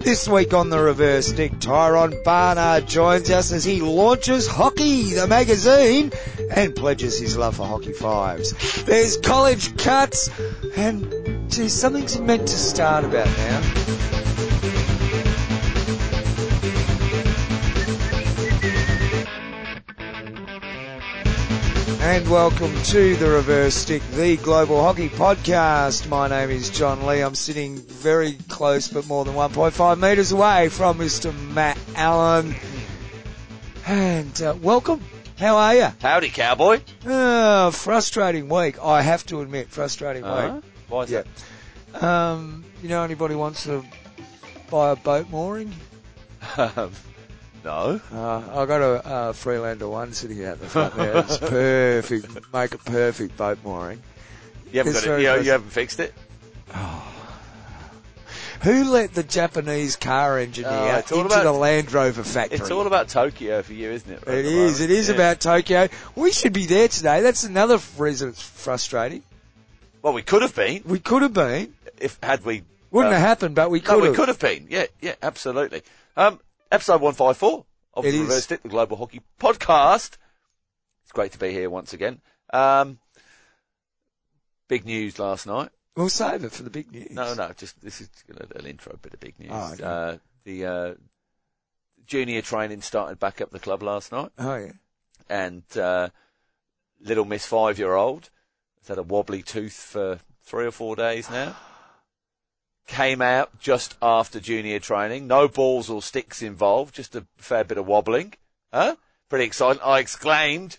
This week on the reverse Stick Tyron Barnard joins us as he launches Hockey, the magazine, and pledges his love for Hockey Fives. There's college cuts, and geez, something's meant to start about And welcome to the Reverse Stick, the Global Hockey Podcast. My name is John Lee. I'm sitting very close, but more than 1.5 metres away from Mr. Matt Allen. And uh, welcome. How are you? Howdy, cowboy. Uh, frustrating week. I have to admit, frustrating Uh-huh. week. Why is Yeah. Um, you know, anybody wants to buy a boat mooring? Um, no. Uh, I got a uh, Freelander one sitting out the front there. It's perfect. Make a perfect boat mooring. You haven't It's got it. You, you haven't fixed it. Who let the Japanese car engineer Oh, all into about- the Land Rover factory? It's all about Tokyo for you, isn't it? right It is. It is Yeah. about Tokyo. We should be there today. That's another reason it's frustrating. Well, we could have been We could have been. if had we. Wouldn't uh, have happened, but we No, could we have. could have been. Yeah, yeah, absolutely. Um, episode one five four of It the. Reverse Stick, the Global Hockey Podcast. It's great to be here once again. Um, big news last night. We'll save it for the big news. No, no, just this is a little intro bit of big news. Oh, okay. uh, the uh, junior training started back up the club last night. Oh yeah. and uh, little Miss five year old has had a wobbly tooth for three or four days now. Came out just after junior training. No balls or sticks involved, just a fair bit of wobbling. Huh? Pretty exciting. I exclaimed,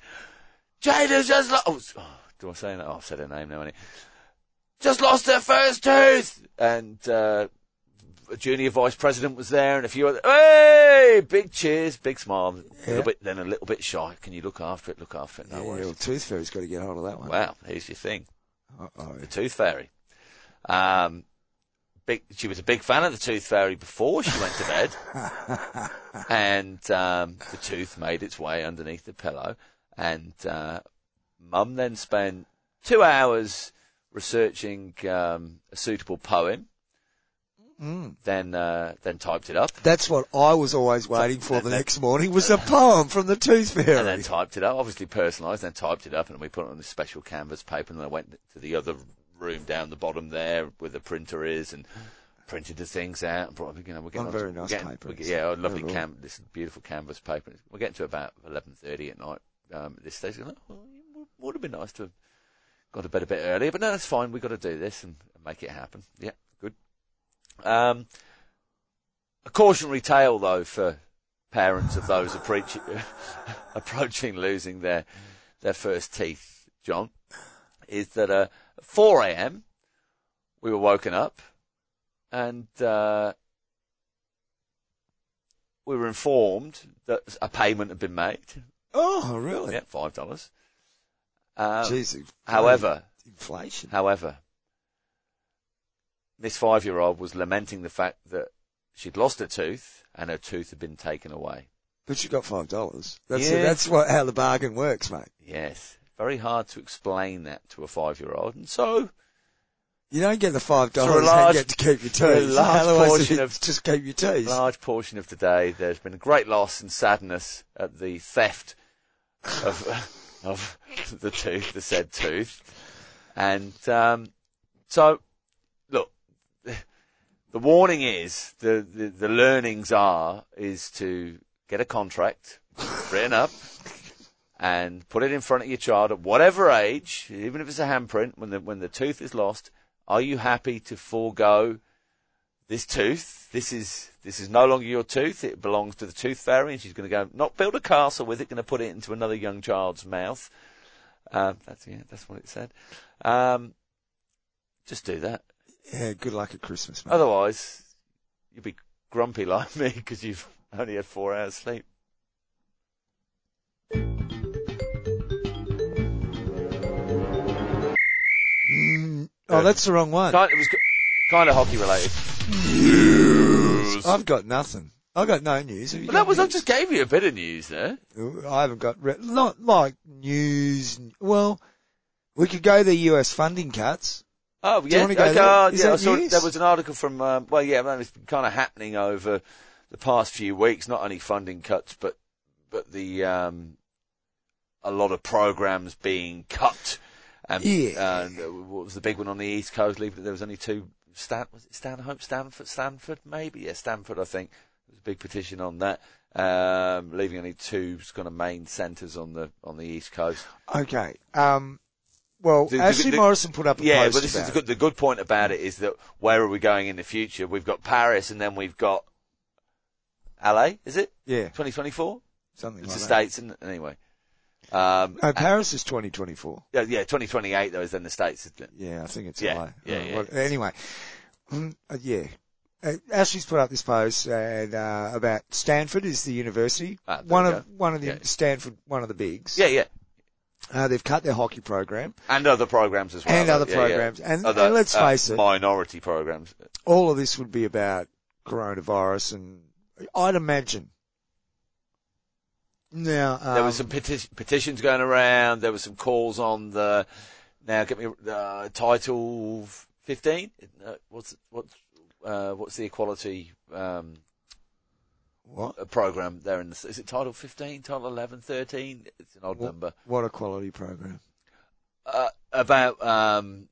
Jada's just lost. Oh, oh, do I say that? Oh, I've said her name now, haven't I? Just lost her first tooth! And, uh, a junior vice president was there and a few other, hey! Big cheers, big smile. A little bit, then a little bit shy. Can you look after it? Look after it. No yeah, worries. well, Tooth Fairy's got to get hold of that one. Wow, here's your thing. Uh-oh. The Tooth Fairy. Um, big, she was a big fan of the Tooth Fairy before she went to bed. and, um, the tooth made its way underneath the pillow. And, uh, mum then spent two hours researching, um, a suitable poem. Mm. Then, uh, then typed it up. That's what I was always waiting for that- the that- next morning was a poem from the Tooth Fairy. and then typed it up, obviously personalised, then typed it up, and we put it on a special canvas paper, and then I went to the other room down the bottom there where the printer is, and printed the things out. And brought, you know, we're getting On very nice getting- paper. get- yeah, a lovely Very cam, this beautiful canvas paper. We're getting to about eleven thirty at night. Um, at this stage, like, oh, it would have been nice to have got to bed a bit earlier, but no, that's fine. We've got to do this and, and make it happen. Yeah, good. Um, a cautionary tale though for parents of those approaching, approaching losing their their first teeth, John, is that uh, 4 a.m. we were woken up and uh, we were informed that a payment had been made. oh, really? Yeah, five dollars. Um, Jeez, however, inflation. However, this five year old was lamenting the fact that she'd lost a tooth and her tooth had been taken away. But she got five dollars. That's Yeah. that's what how the bargain works, mate. Yes. Very hard to explain that to a five year old. And so, You don't get the five dollars large- get to keep your teeth. large Otherwise, portion you of- just keep your teeth. large portion of the day, there's been a great loss and sadness at the theft of, of the tooth, the said tooth. And, um, so, look, the warning is, the, the, the learnings are, is to get a contract written up and put it in front of your child at whatever age, even if it's a handprint, when the, when the tooth is lost, are you happy to forego this tooth? This is, this is no longer your tooth. It belongs to the tooth fairy and she's going to go, not build a castle with it, going to put it into another young child's mouth. Um, that's, yeah, that's what it said. Um, just do that. Yeah, good luck at Christmas, mate. Otherwise, you'll be grumpy like me because you've only had four hours sleep. Oh, that's the wrong one. Kind, it was kind of hockey related. News. I've got nothing. I've got no news. Have you But got that was, I news? just gave you a bit of news there. I haven't got re- not like news. Well, we could go the US funding cuts. Oh you yeah, wanna go okay, there? uh, Is yeah. I that saw, news? there was an article from. Um, well, yeah, man, it's been kind of happening over the past few weeks. Not only funding cuts, but but the um, a lot of programs being cut. And, Yeah. uh, what was the big one on the East Coast? There was only two. Stan, was it Stanhope, Stanford, Stanford, maybe? Yeah, Stanford. I think there was a big petition on that, um, leaving only two kind of main centres on the on the East Coast. Okay. Um, well, The- Ashley the- Morrison put up a Yeah, but this is the good, the good point about it is that where are we going in the future? We've got Paris and then we've got LA, is it? Yeah, 2024? something It's like the that. States, and anyway. Um, No, Paris is 2024. yeah, yeah, 2028 though is in the States, isn't it? Yeah, I think it's Yeah, LA. yeah, yeah. well, anyway, mm, uh, yeah. Uh, Ashley's put up this post and, uh, about Stanford is the university. Ah, one of go. one of the Yeah. Stanford, one of the bigs. Yeah, yeah. Uh, they've cut their hockey program And other programs as well. and other Yeah, yeah. programs. And, Other, and let's uh, face it, Minority programs. all of this would be about coronavirus and I'd imagine. Now, um, There was some peti- petitions going around. There were some calls on the, now get me, uh, title 15? Uh, what's, what's, uh, what's the equality, um, what? a program there in the, is it title 15, title 11, 13? It's an odd What- number. What a quality program. Uh, about, um,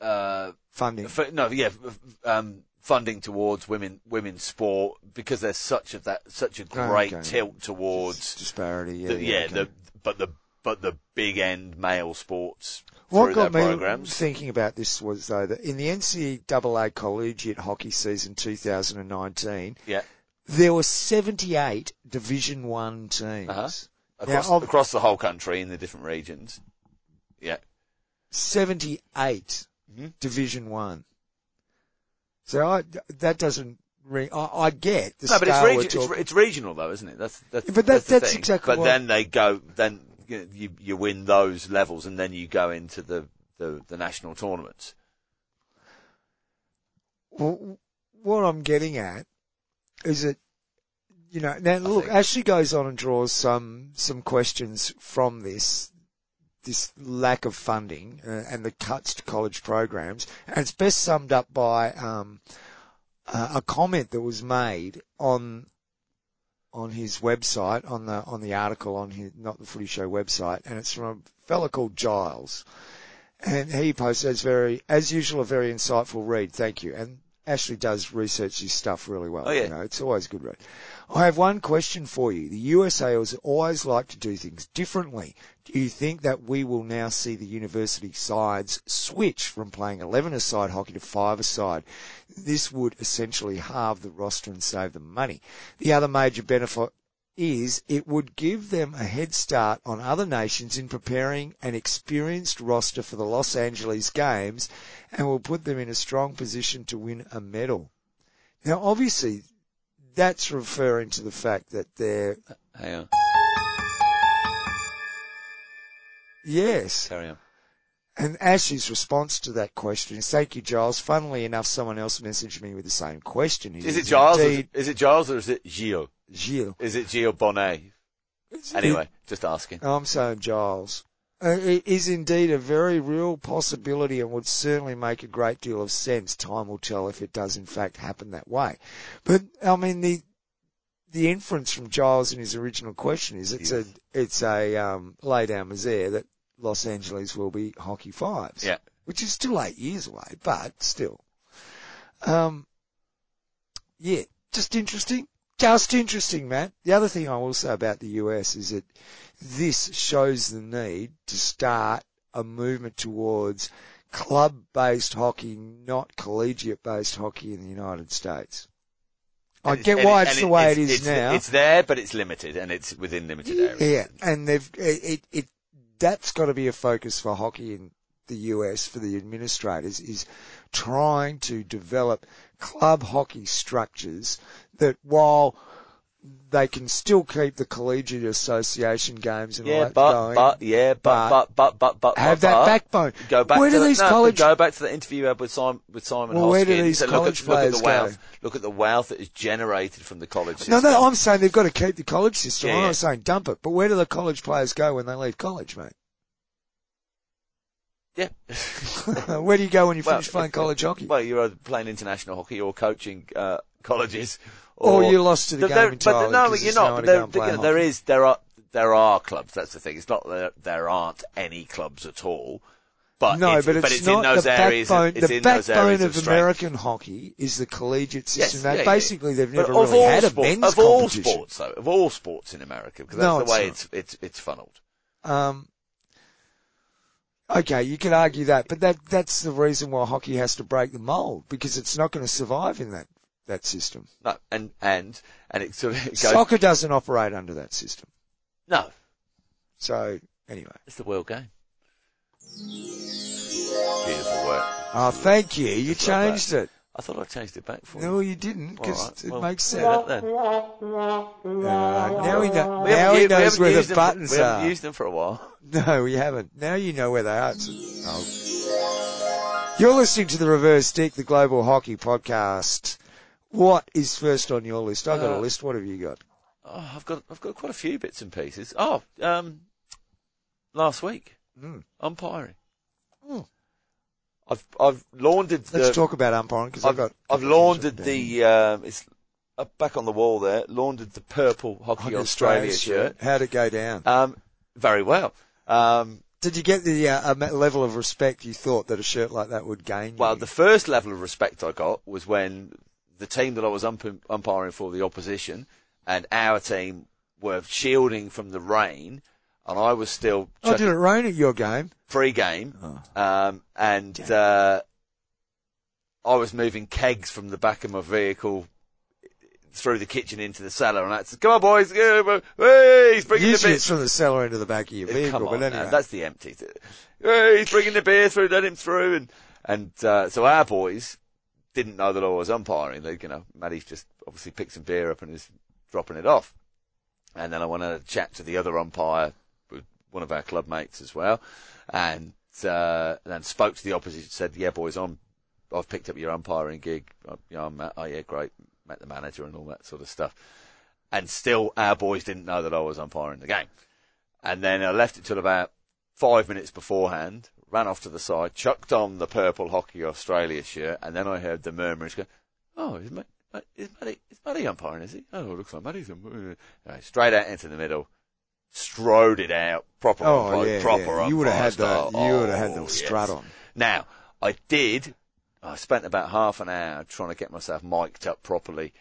uh, Funding. f- no, yeah, um, funding towards women, women's sport because there's such a, that, such a great okay. tilt towards, disparity. Yeah, the, yeah, okay. the, but the, but the big end male sports What got me programs. thinking about this was though that in the NCAA collegiate hockey season 2019, Yeah. there were 78 Division One teams. Uh-huh. Across, of- across the whole country in the different regions. Yeah. 78 Mhm. Division One. So I, that doesn't ring. I, I get the No, but it's, regi- it's, it's regional though, isn't it? That's, that's, But that- the that's thing. exactly But what- then they go, then you, you, win those levels and then you go into the, the, the national tournaments. Well, what I'm getting at is that, you know, now look, think- Ashley goes on and draws some, some questions from this, this lack of funding uh, and the cuts to college programs. And it's best summed up by, um, uh, a comment that was made on, on his website, on the, on the article on his, not the footy show website. And it's from a fella called Giles. And he posted as very, as usual, a very insightful read. Thank you. And Ashley does research his stuff really well. Oh, yeah. You know, it's always a good read. I have one question for you. The USA has always like to do things differently. Do you think that we will now see the university sides switch from playing 11-a-side hockey to 5-a-side? This would essentially halve the roster and save them money. The other major benefit is it would give them a head start on other nations in preparing an experienced roster for the Los Angeles Games and will put them in a strong position to win a medal. Now obviously that's referring to the fact that they're, Hang on. yes, Carry on. and Ashley's response to that question is thank you Giles. Funnily enough someone else messaged me with the same question. Is it Giles? Or is, it, is it Giles or is it Gio? Gilles. Is it Gio Bonnet? Anyway, just asking. Oh, I'm saying Giles. Uh, It is indeed a very real possibility and would certainly make a great deal of sense. Time will tell if it does in fact happen that way. But, I mean, the, the inference from Giles in his original question is it's a, it's a, um, lay down misere that Los Angeles will be hockey fives. Yeah. Which is still eight years away, but still. Um, yeah, just interesting. Just interesting, Matt. The other thing I will say about the US is that this shows the need to start a movement towards club-based hockey, not collegiate-based hockey in the United States. I get why it's the way it is it's, now. It's there, but it's limited, and it's within limited areas. Yeah, and they've it, it, it that's got to be a focus for hockey in the US for the administrators is trying to develop club hockey structures that while they can still keep the collegiate association games and all Yeah, that but, going, but, yeah, but, but, but, but, but, have but, that but, backbone. Go back Where to do the, these no, college- go back to the interview you had with Simon, with Simon Well, where do these look college at, look at players the wealth, go? look at the wealth that is generated from the college No, system. no, I'm saying they've got to keep the college system. Yeah, I'm not saying dump it, but where do the college players go when they leave college, mate? Yeah. Where do you go when you Well, finish playing college hockey? Well, you're either playing international hockey or coaching uh, colleges, or, you lost to the There- game there- entirely. But no, you're not. But there, you know, there is, there are, there are clubs. That's the thing. It's not that there aren't any clubs at all. But No, it's, but it's, it's not in those the areas. backbone. it's the in those backbone areas of, strength. American hockey is the collegiate system. Yes, yeah, yeah. basically, they've never of really all had a men's of all sports, though, of all sports in America, because that's No, the way not. it's it's it's funneled. Um, okay, you could argue that, but that that's the reason why hockey has to break the mold because it's not going to survive in that that system. No, and and and it sort of goes. Soccer doesn't operate under that system. No, So anyway, it's the world game. Beautiful work. oh, thank you. You Just like changed it. I thought I changed it back for you. No, you didn't because right, it well, makes sense. that then. Uh, now he, know, now he knows where the buttons for- buttons We haven't used them for a while. No, we haven't. Now you know where they are. Oh. You're listening to the Reverse Stick, the Global Hockey Podcast. What is first on your list? I've got a Uh, list. What have you got? Oh, I've got I've got quite a few bits and pieces. Oh, um, last week Mm. umpiring. Hmm. I've I've laundered Let's the talk about umpiring because I've I've, got. I've laundered the um, it's up back on the wall there. Laundered the purple hockey, Hockey Australia, shirt. How'd it go down? Um, very well. Um, Did you get the uh, level of respect you thought that a shirt like that would gain? well, you? the first level of respect I got was when the team that I was ump- umpiring for the opposition and our team were shielding from the rain, and I was still oh, did it rain at your game? free game, Oh. um, and uh, I was moving kegs from the back of my vehicle through the kitchen into the cellar, and I said, "Come on, boys, hey, he's bringing the Usually beer." it's from the cellar into the back of your vehicle, on, but now, anyway. that's the empty. Hey, he's bringing the beer through. Let him through, and and uh, so our boys didn't know that I was umpiring. They, you know, Matty's just obviously picked some beer up and is dropping it off. And then I went a chat to the other umpire, one of our club mates as well, and uh, then spoke to the opposition. Said, "Yeah, boys, I'm I've picked up your umpiring gig. I, you know, I'm, uh, oh yeah, great. Met the manager and all that sort of stuff." And still, our boys didn't know that I was umpiring the game. And then I left it till about five minutes beforehand, ran off to the side, chucked on the purple Hockey Australia shirt, and then I heard the murmurs go, "Oh, is, Ma- Ma- is Matty is Matty umpiring? Is he? Oh, it looks like Matty's umpiring." Anyway, straight out into the middle, strode it out, proper oh umpire, yeah, proper yeah. You would have had the you would have had Oh, the yes. strut on. Now, I did. I spent about half an hour trying to get myself mic'd up properly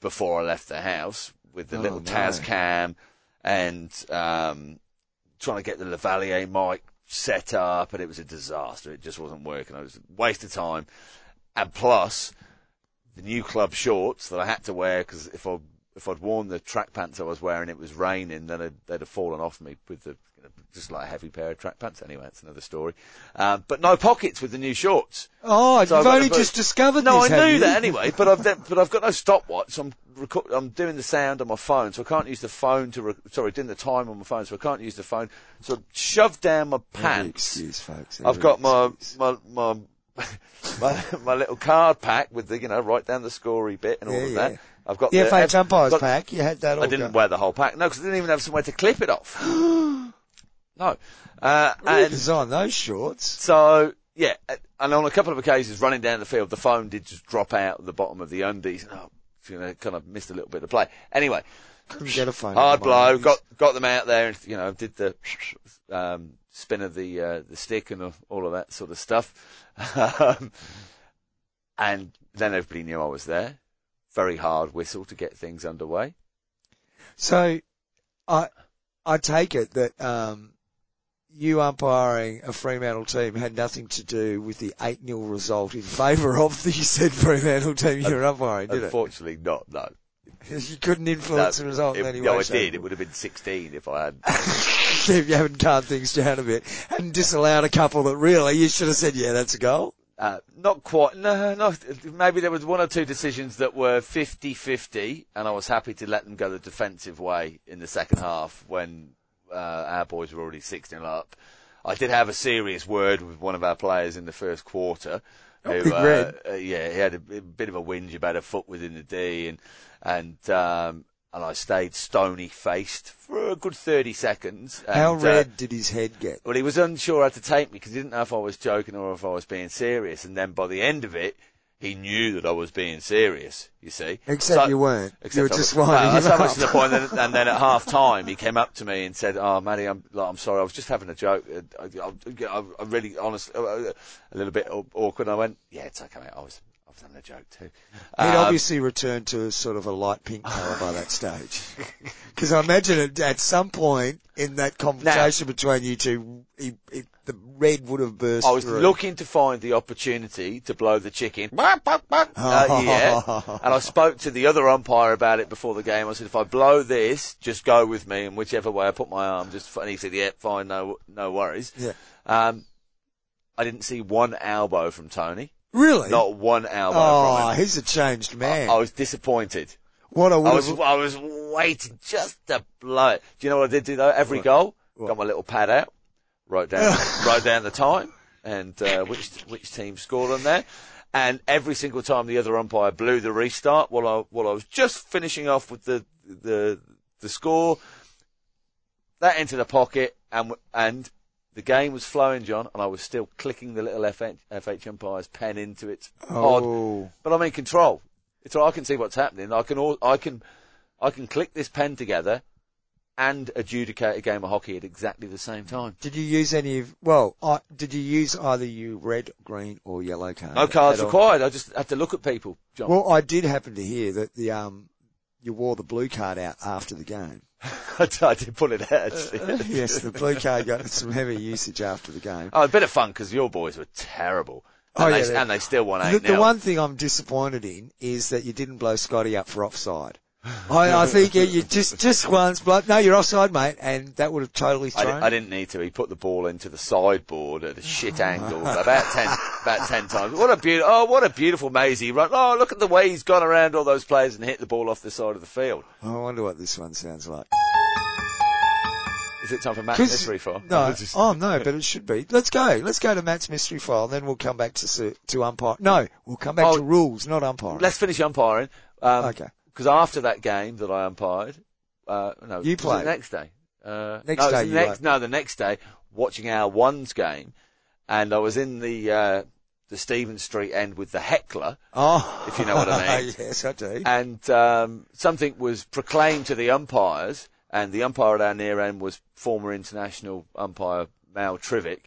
before I left the house with the Oh, little no. Tascam and um, trying to get the Lavalier mic set up, and it was a disaster. It just wasn't working. It was a waste of time. And plus, the new club shorts that I had to wear because if I if I'd worn the track pants I was wearing, it was raining, then it'd, they'd have fallen off me with the you know, just like a heavy pair of track pants. Anyway, that's another story. Um, but no pockets with the new shorts. Oh, So I've only just discovered No, this. I knew you? that anyway, but I've but I've got no stopwatch. So I'm reco- I'm doing the sound on my phone, so I can't use the phone to. Re- sorry, doing the time on my phone, so I can't use the phone. So I've shoved down my Every pants. excuse, folks. I've every got my excuse. my my. my, my little card pack with the, you know, write down the scorey bit and all Yeah, of yeah. I've got the the, FH umpires got- pack. You had that all. I didn't wear the whole pack. No, because I didn't even have somewhere to clip it off. no. Uh, and It's on those shorts. so, yeah, and on a couple of occasions running down the field, the phone did just drop out the bottom of the undies. Oh, you know, kind of missed a little bit of play. Anyway, Couldn't get a phone. hard blow, got, got them out there and, you know, did the, um, spin of the, uh, the stick and all of that sort of stuff. Um, and then everybody knew I was there. Very hard whistle to get things underway. So, I I take it that um, you umpiring a Fremantle team had nothing to do with the eight 0 result in favour of the said Fremantle team you were umpiring, did it? Unfortunately not, no. You couldn't influence the result If- in any no, way. I shape, did. It would have been 16 if I had. if you haven't calmed things down a bit and disallowed a couple that really you should have said, yeah, that's a goal. Uh, not quite. No, no. Maybe there was one or two decisions that were 50-50, and I was happy to let them go the defensive way in the second half when uh, our boys were already 6 0 up. I did have a serious word with one of our players in the first quarter. Oh, who, uh, uh, yeah, he had a, a bit of a whinge about a foot within the D, and and um, and I stayed stony faced for a good 30 seconds. And, How uh, red did his head get? well, he was unsure how to take me because he didn't know if I was joking or if I was being serious. And then by the end of it, he knew that I was being serious, you see. Except So- you weren't. Except you were I just was- winding no, that's him how much to the point. And then, and then at half time, he came up to me and said, "Oh, Matty, I'm, like, I'm sorry. I was just having a joke. Uh, I, I, I'm really honest, uh, uh, a little bit awkward." And I went, "Yeah, it's okay, mate. I was, I was a joke too." He'd Um, obviously returned to sort of a light pink colour by that stage. Because I imagine it, at some point in that confrontation between you two, he, he, the red would have burst I was through. looking to find the opportunity to blow the chicken. Uh, yeah. And I spoke to the other umpire about it before the game. I said, if I blow this, just go with me, and whichever way I put my arm, just. And he said, yeah, fine, no, no worries. Yeah. Um, I didn't see one elbow from Tony. Really? Not one oh, from him. he's a changed man. I, was disappointed. what I was, I was waiting just to blow it. Do you know what I did do though? Every goal, What? got my little pad out, wrote down, wrote down the time and uh, which which team scored on there. And every single time the other umpire blew the restart, while I while I was just finishing off with the the the score, that into the pocket and and the game was flowing, John, and I was still clicking the little FH, FH umpire's pen into its pod oh, but I'm in control. It's all I can see what's happening. I can all, I can I can click this pen together and adjudicate a game of hockey at exactly the same time. did you use any of, well, I did you use either you red, green or yellow card? No cards required. I just have to look at people, John. Well, I did happen to hear that the, um, you wore the blue card out after the game. I did put it out. Uh, uh, Actually. yes, the blue card got some heavy usage after the game. Oh, a bit of fun because your boys were terrible. Oh, And, yeah, they, they- and they still won The, eight the now. one thing I'm disappointed in is that you didn't blow Scotty up for offside. I, I think you, you just just once, but no, you're offside, mate, and that would have totally I, thrown. di- didn't need to. He put the ball into the sideboard at a shit angle about ten, about ten times. What a beautiful, oh, what a beautiful mazy run. Oh, look at the way he's gone around all those players and hit the ball off the side of the field. I wonder what this one sounds like. Is it time for Matt's mystery file? No, oh no, but it should be. Let's go. Let's go to Matt's mystery file, and then we'll come back to to umpire. No, we'll come back Oh, to rules, not umpire. Let's finish umpiring. Um, Okay. Because after that game that I umpired, uh, no, You played. the next day. Uh, Next no, day the next, no, the next day, watching our ones game, and I was in the uh, the Stephen Street end with the heckler, Oh, if you know what I mean. yes, I do. and um, something was proclaimed to the umpires, and the umpire at our near end was former international umpire Mal Trivic,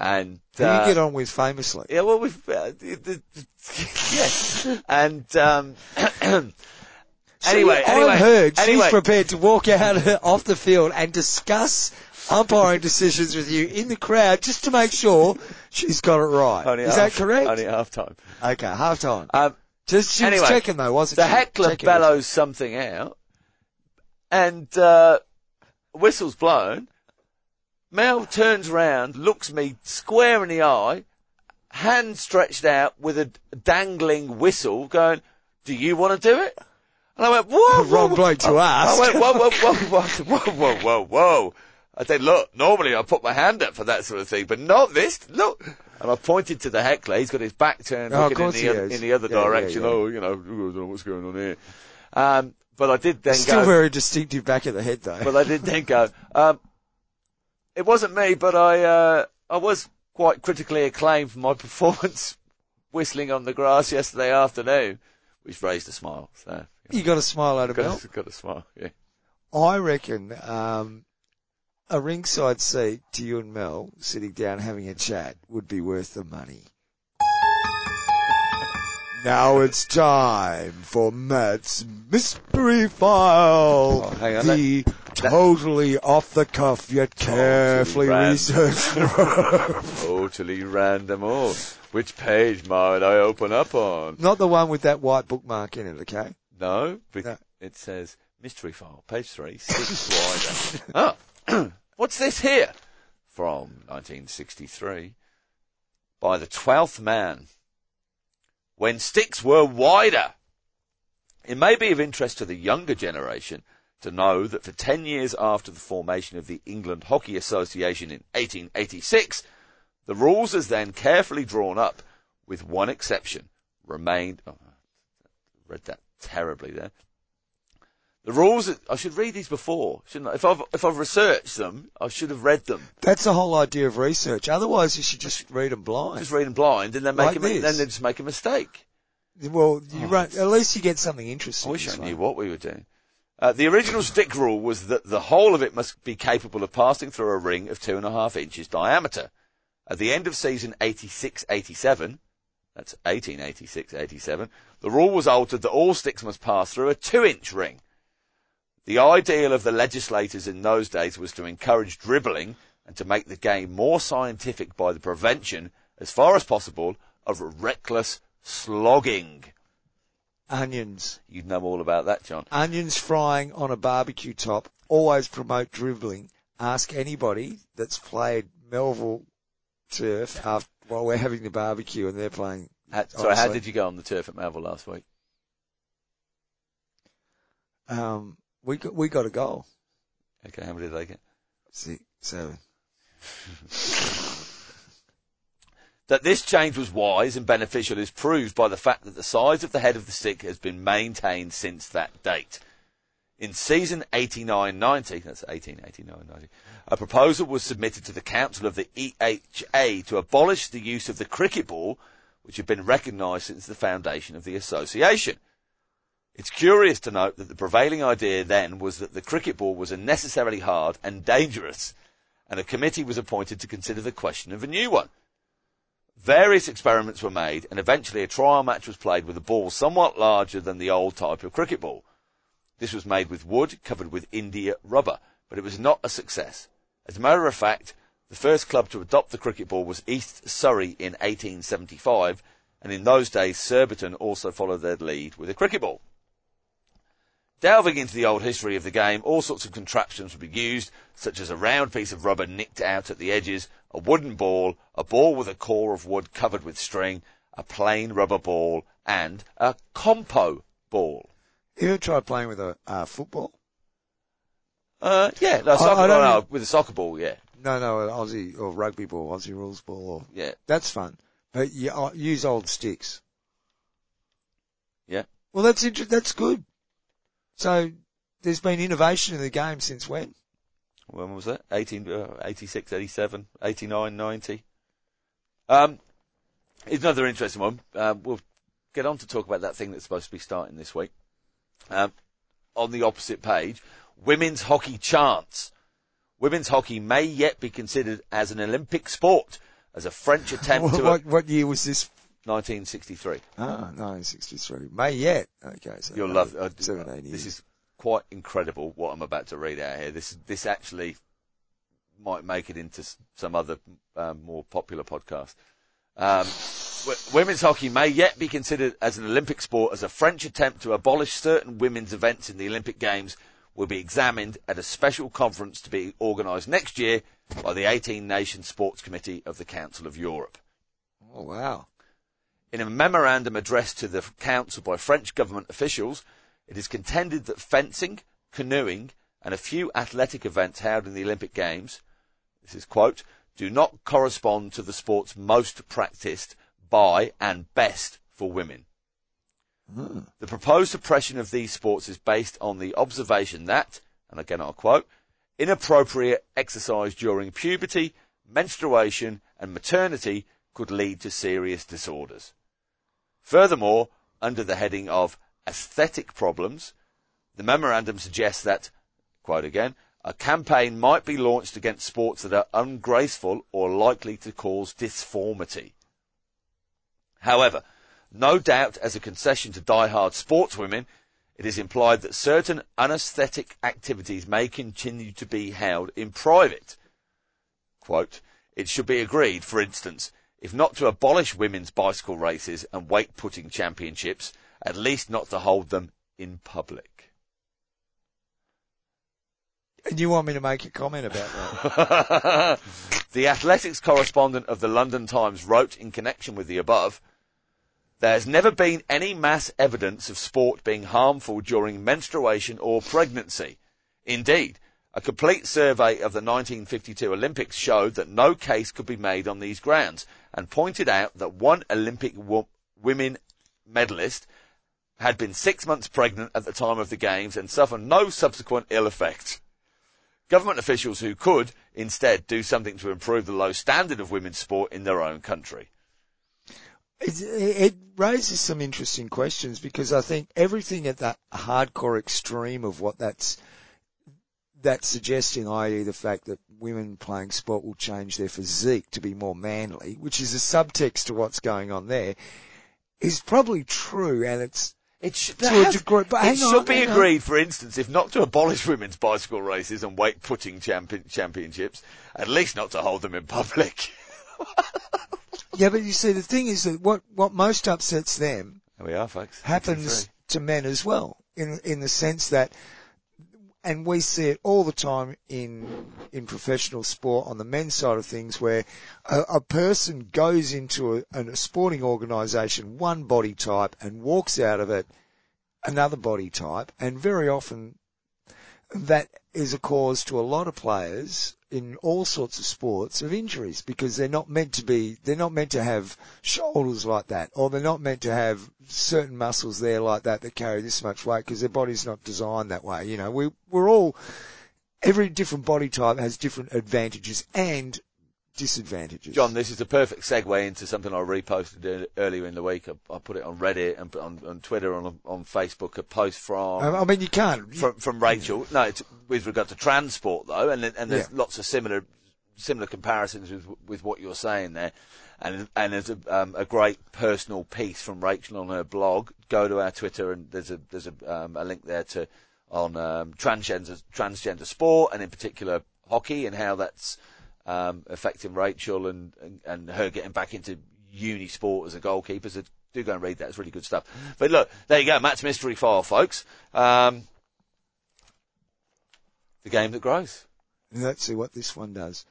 and uh, you get on with famously? yeah, well, we've uh, yes, and um, anyway, anyway, I've heard anyway, she's prepared to walk out off the field and discuss umpiring decisions with you in the crowd just to make sure she's got it right. only Is half, that correct? Only half time. Okay, half time. Um, Just she anyway, was checking though, wasn't the she? heckler Checking. bellows something out, and uh, whistle's blown. Mel turns round, looks me square in the eye, hand stretched out with a dangling whistle, going, "Do you want to do it?" And I went, "Whoa, whoa, Wrong whoa." bloke to ask. I went, "Whoa, whoa, whoa, whoa, whoa, whoa, whoa, whoa." I said, "Look, normally I put my hand up for that sort of thing, but not this. Look." And I pointed to the heckler. He's got his back turned, Oh, looking in the, other, in the other Yeah, yeah, direction. yeah. Oh, you know, I don't know what's going on here. Um, but I did then Still go. Still very distinctive back of the head though. But I did then go. Um, it wasn't me, but I uh, I was quite critically acclaimed for my performance whistling on the grass yesterday afternoon, which raised a smile. So you got a smile out of Mel. got, a smile. Yeah. I reckon um, a ringside seat to you and Mel sitting down having a chat would be worth the money. Now it's time for Matt's mystery file. Oh, hang on, the totally off the cuff yet carefully researched. Totally random. Oh, which page might I open up on? Not the one with that white bookmark in it, okay? No, No. it says mystery file, page three, six wider. oh, what's this here? From 1963, by the twelfth man. When sticks were wider. It may be of interest to the younger generation to know that for 10 years after the formation of the England Hockey Association in 1886, the rules as then carefully drawn up, with one exception, remained. Oh, read that terribly there. The rules, I should read these before, shouldn't I? If I've, if I've researched them, I should have read them. That's the whole idea of research. Otherwise, you should just read them blind. Just read them blind and then make Like a, this. then they just make a mistake. well, you Oh, run, at least you get something interesting. I wish I way. knew what we were doing. Uh, the original stick rule was that the whole of it must be capable of passing through a ring of two and a half inches diameter. At the end of season 86-87, that's 1886-87, the rule was altered that all sticks must pass through a two inch ring. The ideal of the legislators in those days was to encourage dribbling and to make the game more scientific by the prevention, as far as possible, of reckless slogging. Onions. You'd know all about that, John. Onions frying on a barbecue top always promote dribbling. Ask anybody that's played Melville turf after, while we're having the barbecue and they're playing. How, sorry, how did you go on the turf at Melville last week? Um, we got, we got a goal. Okay, how many did they get? Six, seven. That this change was wise and beneficial is proved by the fact that the size of the head of the stick has been maintained since that date. In season 89-90, that's 1889-90, a proposal was submitted to the Council of the EHA to abolish the use of the cricket ball, which had been recognised since the foundation of the association. It's curious to note that the prevailing idea then was that the cricket ball was unnecessarily hard and dangerous, and a committee was appointed to consider the question of a new one. Various experiments were made, and eventually a trial match was played with a ball somewhat larger than the old type of cricket ball. This was made with wood covered with India rubber, but it was not a success. As a matter of fact, the first club to adopt the cricket ball was East Surrey in 1875, and in those days Surbiton also followed their lead with a cricket ball. Delving into the old history of the game, all sorts of contraptions would be used, such as a round piece of rubber nicked out at the edges, a wooden ball, a ball with a core of wood covered with string, a plain rubber ball, and a compo ball. You ever tried playing with a uh, football? Uh, yeah, no, soccer, I don't no, no, with a soccer ball, yeah, No, no, an Aussie or rugby ball, Aussie rules ball. Or, yeah, that's fun. But you uh, use old sticks. yeah. Well, that's inter- that's good. So there's been innovation in the game since when? When was that? 18, uh, 86, 87, 89, 90. Um, it's another interesting one. Um, we'll get on to talk about that thing that's supposed to be starting this week. Um, on the opposite page, women's hockey chance. Women's hockey may yet be considered as an Olympic sport as a French attempt what, to what, what year was this? 1963. Ah, 1963. May yet. Okay, so You'll love uh, 17 This years. is quite incredible what I'm about to read out here. This this actually might make it into some other um, more popular podcast. Um, women's hockey may yet be considered as an Olympic sport as a French attempt to abolish certain women's events in the Olympic Games will be examined at a special conference to be organised next year by the 18 Nation Sports Committee of the Council of Europe. Oh wow. In a memorandum addressed to the council by French government officials, it is contended that fencing, canoeing, and a few athletic events held in the Olympic Games, this is quote, do not correspond to the sports most practiced by and best for women. Hmm. The proposed suppression of these sports is based on the observation that, and again I'll quote, inappropriate exercise during puberty, menstruation, and maternity could lead to serious disorders. Furthermore, under the heading of aesthetic problems, the memorandum suggests that, quote again, a campaign might be launched against sports that are ungraceful or likely to cause disformity. However, no doubt as a concession to die-hard sportswomen, it is implied that certain unaesthetic activities may continue to be held in private. Quote, it should be agreed, for instance, if not to abolish women's bicycle races and weight putting championships, at least not to hold them in public. And you want me to make a comment about that? the athletics correspondent of the London Times wrote in connection with the above, there has never been any mass evidence of sport being harmful during menstruation or pregnancy. Indeed, a complete survey of the 1952 Olympics showed that no case could be made on these grounds and pointed out that one Olympic wo- women medalist had been six months pregnant at the time of the games and suffered no subsequent ill effect. Government officials who could instead do something to improve the low standard of women's sport in their own country. It, it raises some interesting questions because I think everything at that hardcore extreme of what that's that's suggesting, i.e., the fact that women playing sport will change their physique to be more manly, which is a subtext to what's going on there, is probably true, and it's It should, to a degree. But it hang on, be hang on. agreed, for instance, if not to abolish women's bicycle races and weight putting champion, championships, at least not to hold them in public. Yeah, but you see, the thing is that what what most upsets them There we are, folks. happens to men as well, in in the sense that, and we see it all the time in in professional sport on the men's side of things, where a, a person goes into a, a sporting organisation, one body type, and walks out of it another body type, and very often that is a cause to a lot of players in all sorts of sports of injuries because they're not meant to be, they're not meant to have shoulders like that or they're not meant to have certain muscles there like that that carry this much weight because their body's not designed that way. You know, we, we're all, every different body type has different advantages and disadvantages. John, this is a perfect segue into something I reposted earlier in the week. I, I put it on Reddit and on, on Twitter and on, on Facebook. A post from I I mean, you can't. from, from Rachel. No, it's with regard to transport though, and and there's Yeah. lots of similar similar comparisons with with what you're saying there. And and there's a um, a great personal piece from Rachel on her blog. Go to our Twitter and there's a there's a um, a link there to on um, transgender transgender sport and in particular hockey and how that's um, affecting Rachel and, and and her getting back into uni sport as a goalkeeper. So do go and read that. It's really good stuff. But look, there you go. Matt's mystery file, folks. Um, the game that grows. Let's see what this one does.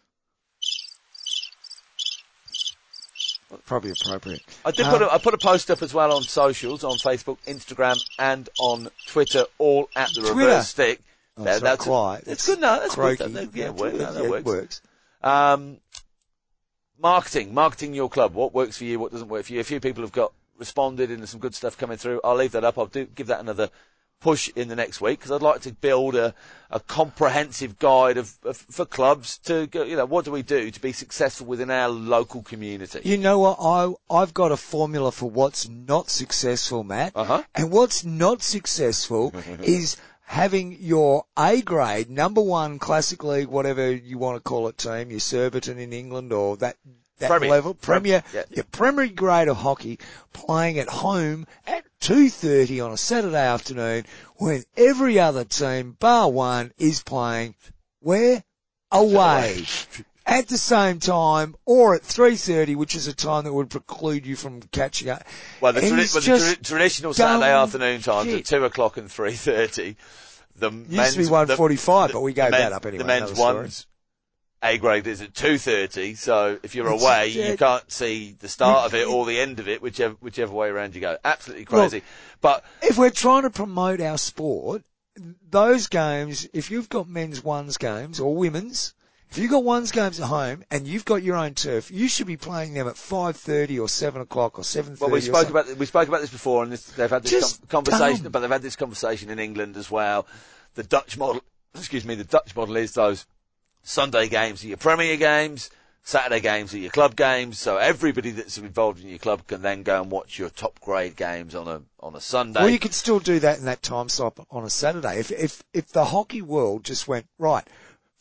Probably appropriate. I did Um, put a, I put a post up as well on socials, on Facebook, Instagram, and on Twitter, all at the Twitter? reverse stick. Oh, not that's quite. It's good. No, that's croaky. good. That, yeah, That's work, good. no, that Yeah, it works. works. Um, marketing, marketing your club. What works for you? What doesn't work for you? A few people have got responded, and there's some good stuff coming through. I'll leave that up. I'll do give that another push in the next week because I'd like to build a, a comprehensive guide of, of for clubs to go. You know, what do we do to be successful within our local community? You know what? I I've got a formula for what's not successful, Matt. Uh-huh. And what's not successful is having your A grade, number one classic league, whatever you want to call it, team, your Surbiton in England or that that Premier. level, Premier, Yeah. your Premier grade of hockey, playing at home at two thirty on a Saturday afternoon, when every other team, bar one, is playing where away at the same time or at 3.30, which is a time that would preclude you from catching up. Well, the, it's well, the tra- traditional Saturday afternoon times shit. at two o'clock and three thirty. The Used men's, to be 145, the- but we gave that up anyway. The men's ones A grade is at two thirty. So if you're It's- away, you can't see the start of it or the end of it, whichever whichever way around you go. Absolutely crazy. but If we're trying to promote our sport, those games, if you've got men's ones games or women's, if you've got ones games at home and you've got your own turf, you should be playing them at 5.30 or 7 o'clock or 7.30 well, we spoke about we spoke about this before, and this, they've had this Just com- conversation. dumb. But they've had this conversation in England as well. The Dutch model, excuse me, the Dutch model is those Sunday games are your Premier games, Saturday games are your club games. So everybody that's involved in your club can then go and watch your top grade games on a on a Sunday. Well, you could still do that in that time slot on a Saturday. If if if the hockey world just went right,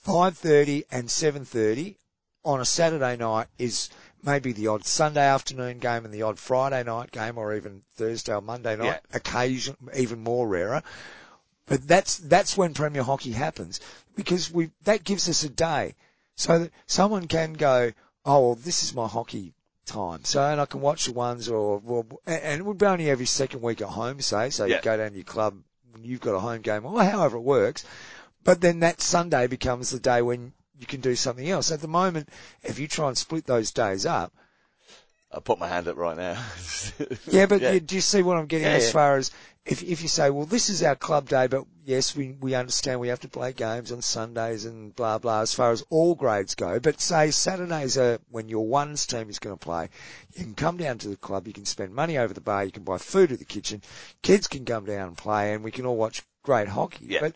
five thirty and seven thirty on a Saturday night is maybe the odd Sunday afternoon game and the odd Friday night game, or even Thursday or Monday night. Yeah. Occasion even more rarer. But that's that's when Premier Hockey happens because we that gives us a day, so that someone can go, oh well, this is my hockey time, so and I can watch the ones or well, and it would be only every second week at home, say, so Yeah. you go down to your club when you've got a home game or however it works, but then that Sunday becomes the day when you can do something else. At the moment, if you try and split those days up, I put my hand up right now. Yeah, but Yeah. You, do you see what I'm getting Yeah, as yeah. far as if if you say, well, this is our club day, but yes, we we understand we have to play games on Sundays and blah blah. As far as all grades go, but say Saturdays are when your ones team is going to play, you can come down to the club, you can spend money over the bar, you can buy food at the kitchen, kids can come down and play, and we can all watch great hockey. Yeah. But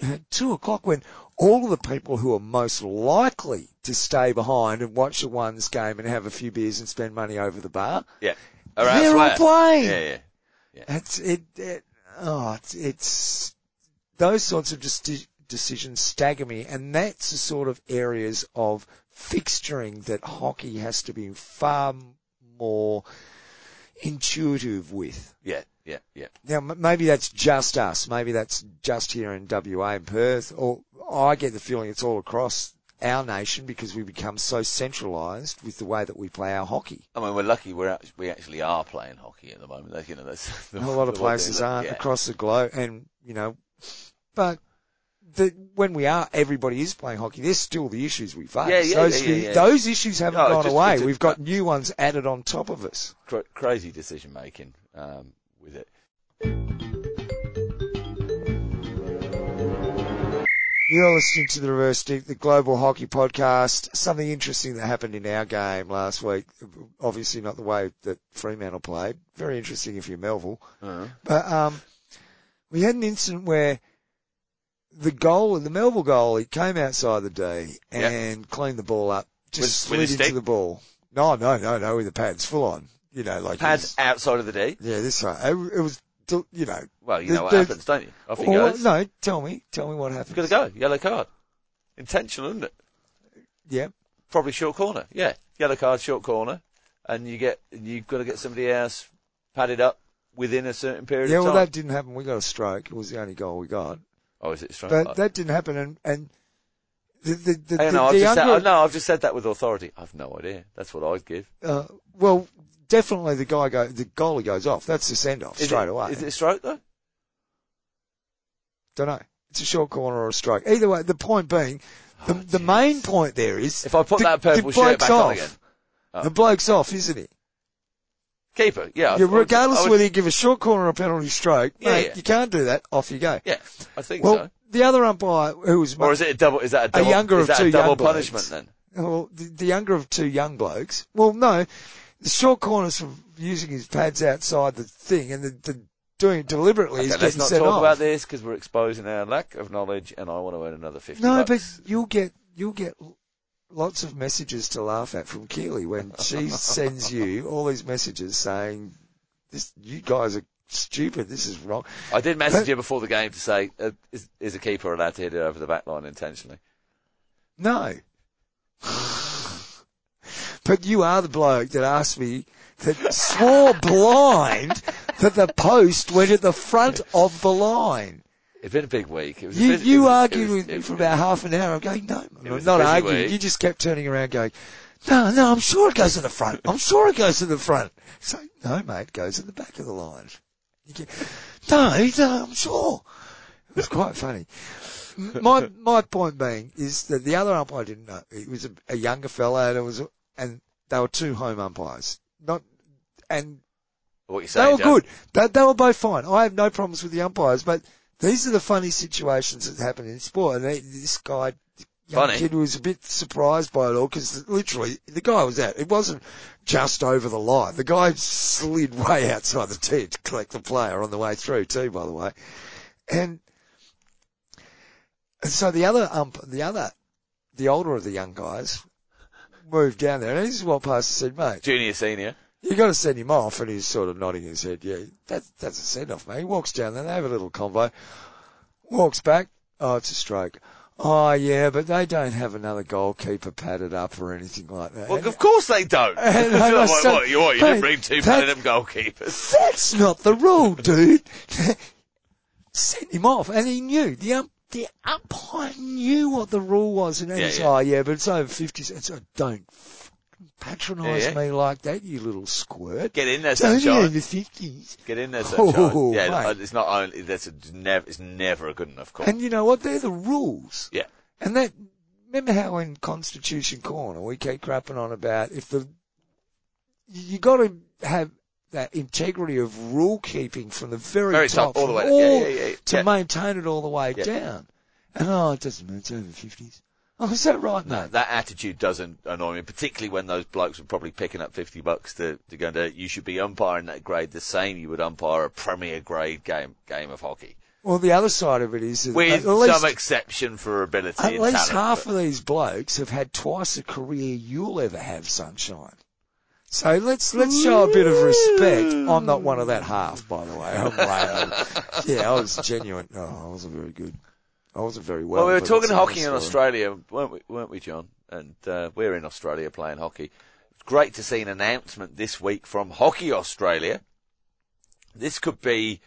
two, two o'clock when all of the people who are most likely to stay behind and watch the ones game and have a few beers and spend money over the bar, yeah. Or they're all playing. Yeah, yeah. It's it, it oh it's, it's those sorts of deci- decisions stagger me, and that's the sort of areas of fixturing that hockey has to be far more intuitive with. Yeah, yeah, yeah. Now m- maybe that's just us, maybe that's just here in WA and Perth, or I get the feeling it's all across our nation because we become so centralised with the way that we play our hockey. I mean, we're lucky we're act- we actually are playing hockey at the moment. That's, you know, that's the, a lot of the one thing places aren't yeah. across the globe, and you know, but the, when we are, everybody is playing hockey. There's still the issues we face. Yeah, yeah, those, yeah, yeah, those issues haven't No, gone just- away. We've got new ones added on top of us. Cra- crazy decision making um, with it. You're listening to the Reverse Stick, the Global Hockey Podcast. Something interesting that happened in our game last week. Obviously not the way that Fremantle played. Very interesting if you're Melville. Uh-huh. But um, we had an incident where the goal, the Melville goal, he came outside the D and cleaned the ball up, just With- with slid his into the ball. No, no, no, no, with the pads full on. You know, like Pads outside of the D. yeah, this one. It, it was, you know. Well, you The- know what the- happens, don't you? Off he Well, goes. no, tell me, tell me what happened. Got to go. Yellow card. Intentional, isn't it? Yeah, Probably short corner. Yeah, yellow card, short corner, and you get you've got to get somebody else padded up within a certain period yeah. Well, that didn't happen. We got a stroke. It was the only goal we got, oh, is it strong? but oh. that didn't happen. And and the the the, Hey, the, no, I've just said, no, I've just said that with authority. I've no idea. That's what I'd give. uh, well, definitely the guy go the goalie goes off. That's the send off straight it, away. Is it a stroke though? Don't know. It's a short corner or a stroke. Either way, the point being, the, the main point there is If I put the, that purple shirt back off. on again. Oh. The bloke's off, isn't he? Keeper, yeah. I would- regardless would- whether you give a short corner or a penalty stroke, Yeah, mate, yeah. you can't do that. Off you go. Yeah, I think Well, so. The other umpire, who was Or is it a double? Is that a double? younger is of that two a double young blokes. punishment then? Oh, well, the, the younger of two young blokes. Well, no, the short corner's from using his pads outside the thing, and the, the doing it deliberately is Okay, let's not talk off. about this because we're exposing our lack of knowledge, and I want to earn another fifty. No, bucks. but you'll get you'll get lots of messages to laugh at from Keely when she sends you all these messages saying, "This, you guys are stupid. This is wrong." I did message you before the game to say, uh, is, is a keeper allowed to hit it over the back line intentionally? No. but you are the bloke that asked me that swore blind that the post went at the front of the line. It's been a big week. It was You, you was- argued was- with me for about half an hour. I'm going, no, a not arguing. week. You just kept turning around going, no, no, I'm sure it goes in the front. I'm sure it goes in the front. So, no, mate, it goes in the back of the line. No, no, I'm sure. It was quite funny. My my point being is that the other umpire didn't know. He was a, a younger fella, and it was, and they were two home umpires. Not, and What you say? they were Joe? good. They, they were both fine. I have no problems with the umpires, but these are the funny situations that happen in sport. And they, this guy, Funny. kid, was a bit surprised by it all because literally the guy was out. It wasn't just over the line. The guy slid way outside the tee to collect the player on the way through too, by the way. And, and so the other ump, the other, the older of the young guys moved down there. And is what Pastor said, mate Junior, senior. you got to send him off, and he's sort of nodding his head. Yeah, that's that's a send off, mate. He walks down there, they have a little convo, walks back. Oh, it's a stroke. Oh yeah, but they don't have another goalkeeper padded up or anything like that. Well, of course they don't. And I what, said, what, you, what, you "Mate, didn't bring two padded up goalkeepers. That's not the rule, dude. Sent him off, and he knew the ump. The umpire knew what the rule was, and Yeah, he's yeah. oh yeah, but it's over fifty. So don't patronise Yeah, yeah. me like that, you little squirt. Get in there, only sunshine. over fifties. Get in there, oh, sunshine. Oh, oh, yeah, mate. it's not only that's a, never it's never a good enough call. And you know what? They're the rules. Yeah. And that, remember how in Constitution Corner we keep crapping on about if the, you got to have that integrity of rule keeping from the very, Very top, top, all the way. all- yeah, yeah, yeah. to maintain it all the way down. And oh, it doesn't matter. It's over fifties. Oh, is that right? No, that attitude doesn't annoy me, particularly when those blokes were probably picking up 50 bucks to, to go into, you should be umpiring that grade the same you would umpire a premier grade game, game of hockey. Well, the other side of it is With least, some exception for ability at least talent. half but- of these blokes have had twice the career you'll ever have, sunshine. So let's let's show a bit of respect. I'm not one of that half, by the way. I'm way. Yeah, I was genuine. Oh, I wasn't very good. I wasn't very well. Well, we were talking hockey in. Australia, weren't we, weren't we, John? And uh, we're in Australia playing hockey. It's great to see an announcement this week from Hockey Australia. This could be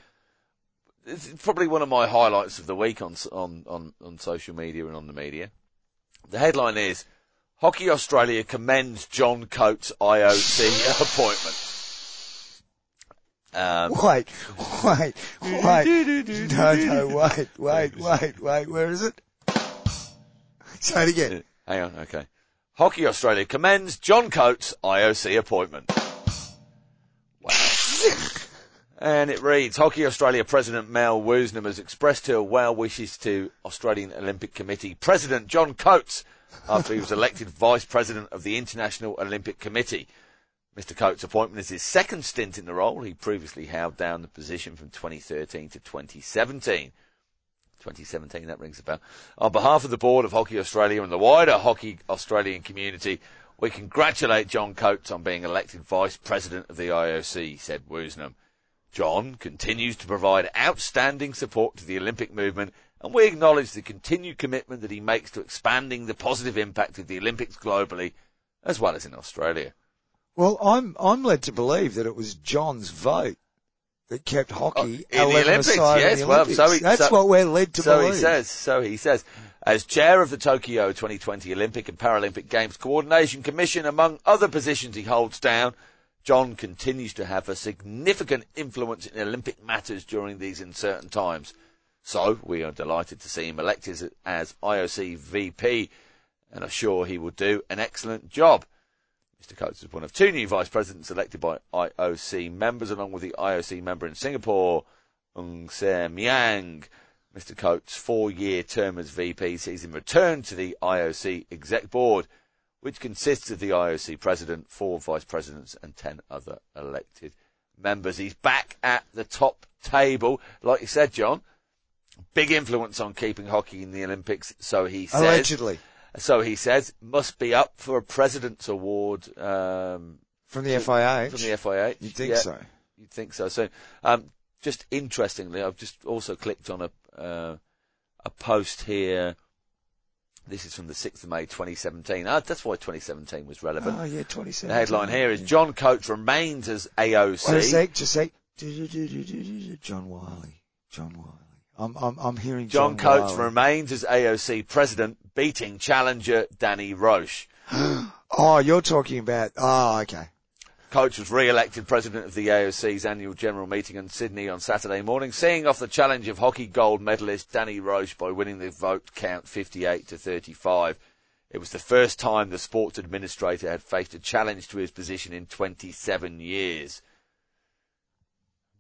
probably one of my highlights of the week on on on, on social media and on the media. The headline is Hockey Australia commends John Coates IOC appointment. Um, Wait, wait, wait. No, no, wait, wait, wait, wait. Where is it? Say it again. Hang on, okay. Hockey Australia commends John Coates IOC appointment. Wow. and it reads, Hockey Australia President Mel Woosnam has expressed her well wishes to Australian Olympic Committee President John Coates after he was elected Vice President of the International Olympic Committee. Mr. Coates' appointment is his second stint in the role. He previously held down the position from 2013 to 2017. 2017, that rings a bell. On behalf of the board of Hockey Australia and the wider Hockey Australian community, we congratulate John Coates on being elected Vice President of the IOC, said Woosnam. John continues to provide outstanding support to the Olympic movement and we acknowledge the continued commitment that he makes to expanding the positive impact of the Olympics globally as well as in Australia. Well, I'm I'm led to believe that it was John's vote that kept hockey Oh, in the Olympics, yes, the well, so he- That's so- what we're led to so believe. he says. So he says. As chair of the Tokyo 2020 Olympic and Paralympic Games Coordination Commission, among other positions he holds down, John continues to have a significant influence in Olympic matters during these uncertain times. So we are delighted to see him elected as, as IOC VP and are sure he will do an excellent job. Mr. Coates is one of two new vice presidents elected by IOC members, along with the IOC member in Singapore, Ng Ser Miang. Mr. Coates' four-year term as VP sees him return to the IOC exec board, which consists of the IOC president, four vice presidents, and ten other elected members. He's back at the top table, like you said, John. Big influence on keeping hockey in the Olympics, so he says. Allegedly. So he says must be up for a president's award um, From the FIA. from the FIH. You'd think Yeah, so. You'd think so. So, um, just interestingly, I've just also clicked on a uh, a post here. This is from the 6th of May 2017. Ah, that's why 2017 was relevant. Oh, yeah, 27. the headline here is John Coates remains as AOC. Wait a sec, just a sec. John Wylie. John Wylie. I'm, I'm, I'm hearing John John, Coates Wylie. remains as AOC president, beating challenger Danni Roche. Oh, you're talking about, oh, okay. Coates was re-elected president of the AOC's annual general meeting in Sydney on Saturday morning, seeing off the challenge of hockey gold medalist Danni Roche by winning the vote count 58 to 35. It was the first time the sports administrator had faced a challenge to his position in 27 years.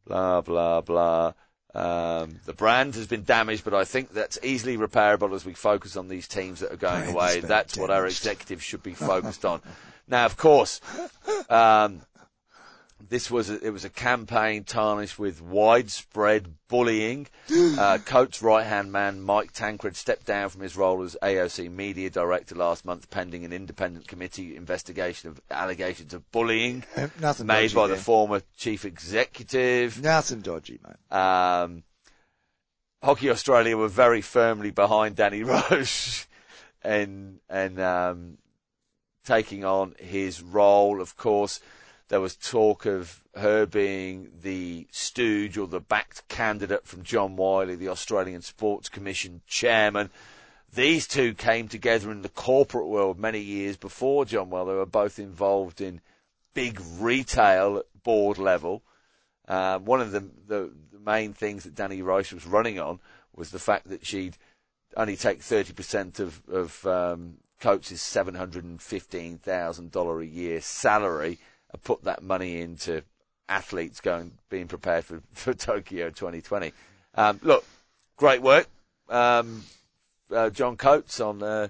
Blah, blah, blah. Um, the brand has been damaged, but I think that's easily repairable as we focus on these teams that are going away. That's what our executives should be focused on. Now, of course, um, this was a, it was a campaign tarnished with widespread bullying. Uh, Coates' right-hand man Mike Tancred stepped down from his role as AOC media director last month, pending an independent committee investigation of allegations of bullying Nothing made by the former chief executive. Nothing dodgy, mate. Um, Hockey Australia were very firmly behind Danni Roche and and um, taking on his role. Of course, there was talk of her being the stooge or the backed candidate from John Wylie, the Australian Sports Commission chairman. These two came together in the corporate world many years before John Wylie. They were both involved in big retail board level. Uh, one of the, the the main things that Danni Roche was running on was the fact that she'd only take 30% of, of um, Coates' $715,000 a year salary put that money into athletes going being prepared for, for Tokyo 2020. Um, look, great work, um, uh, John Coates on uh,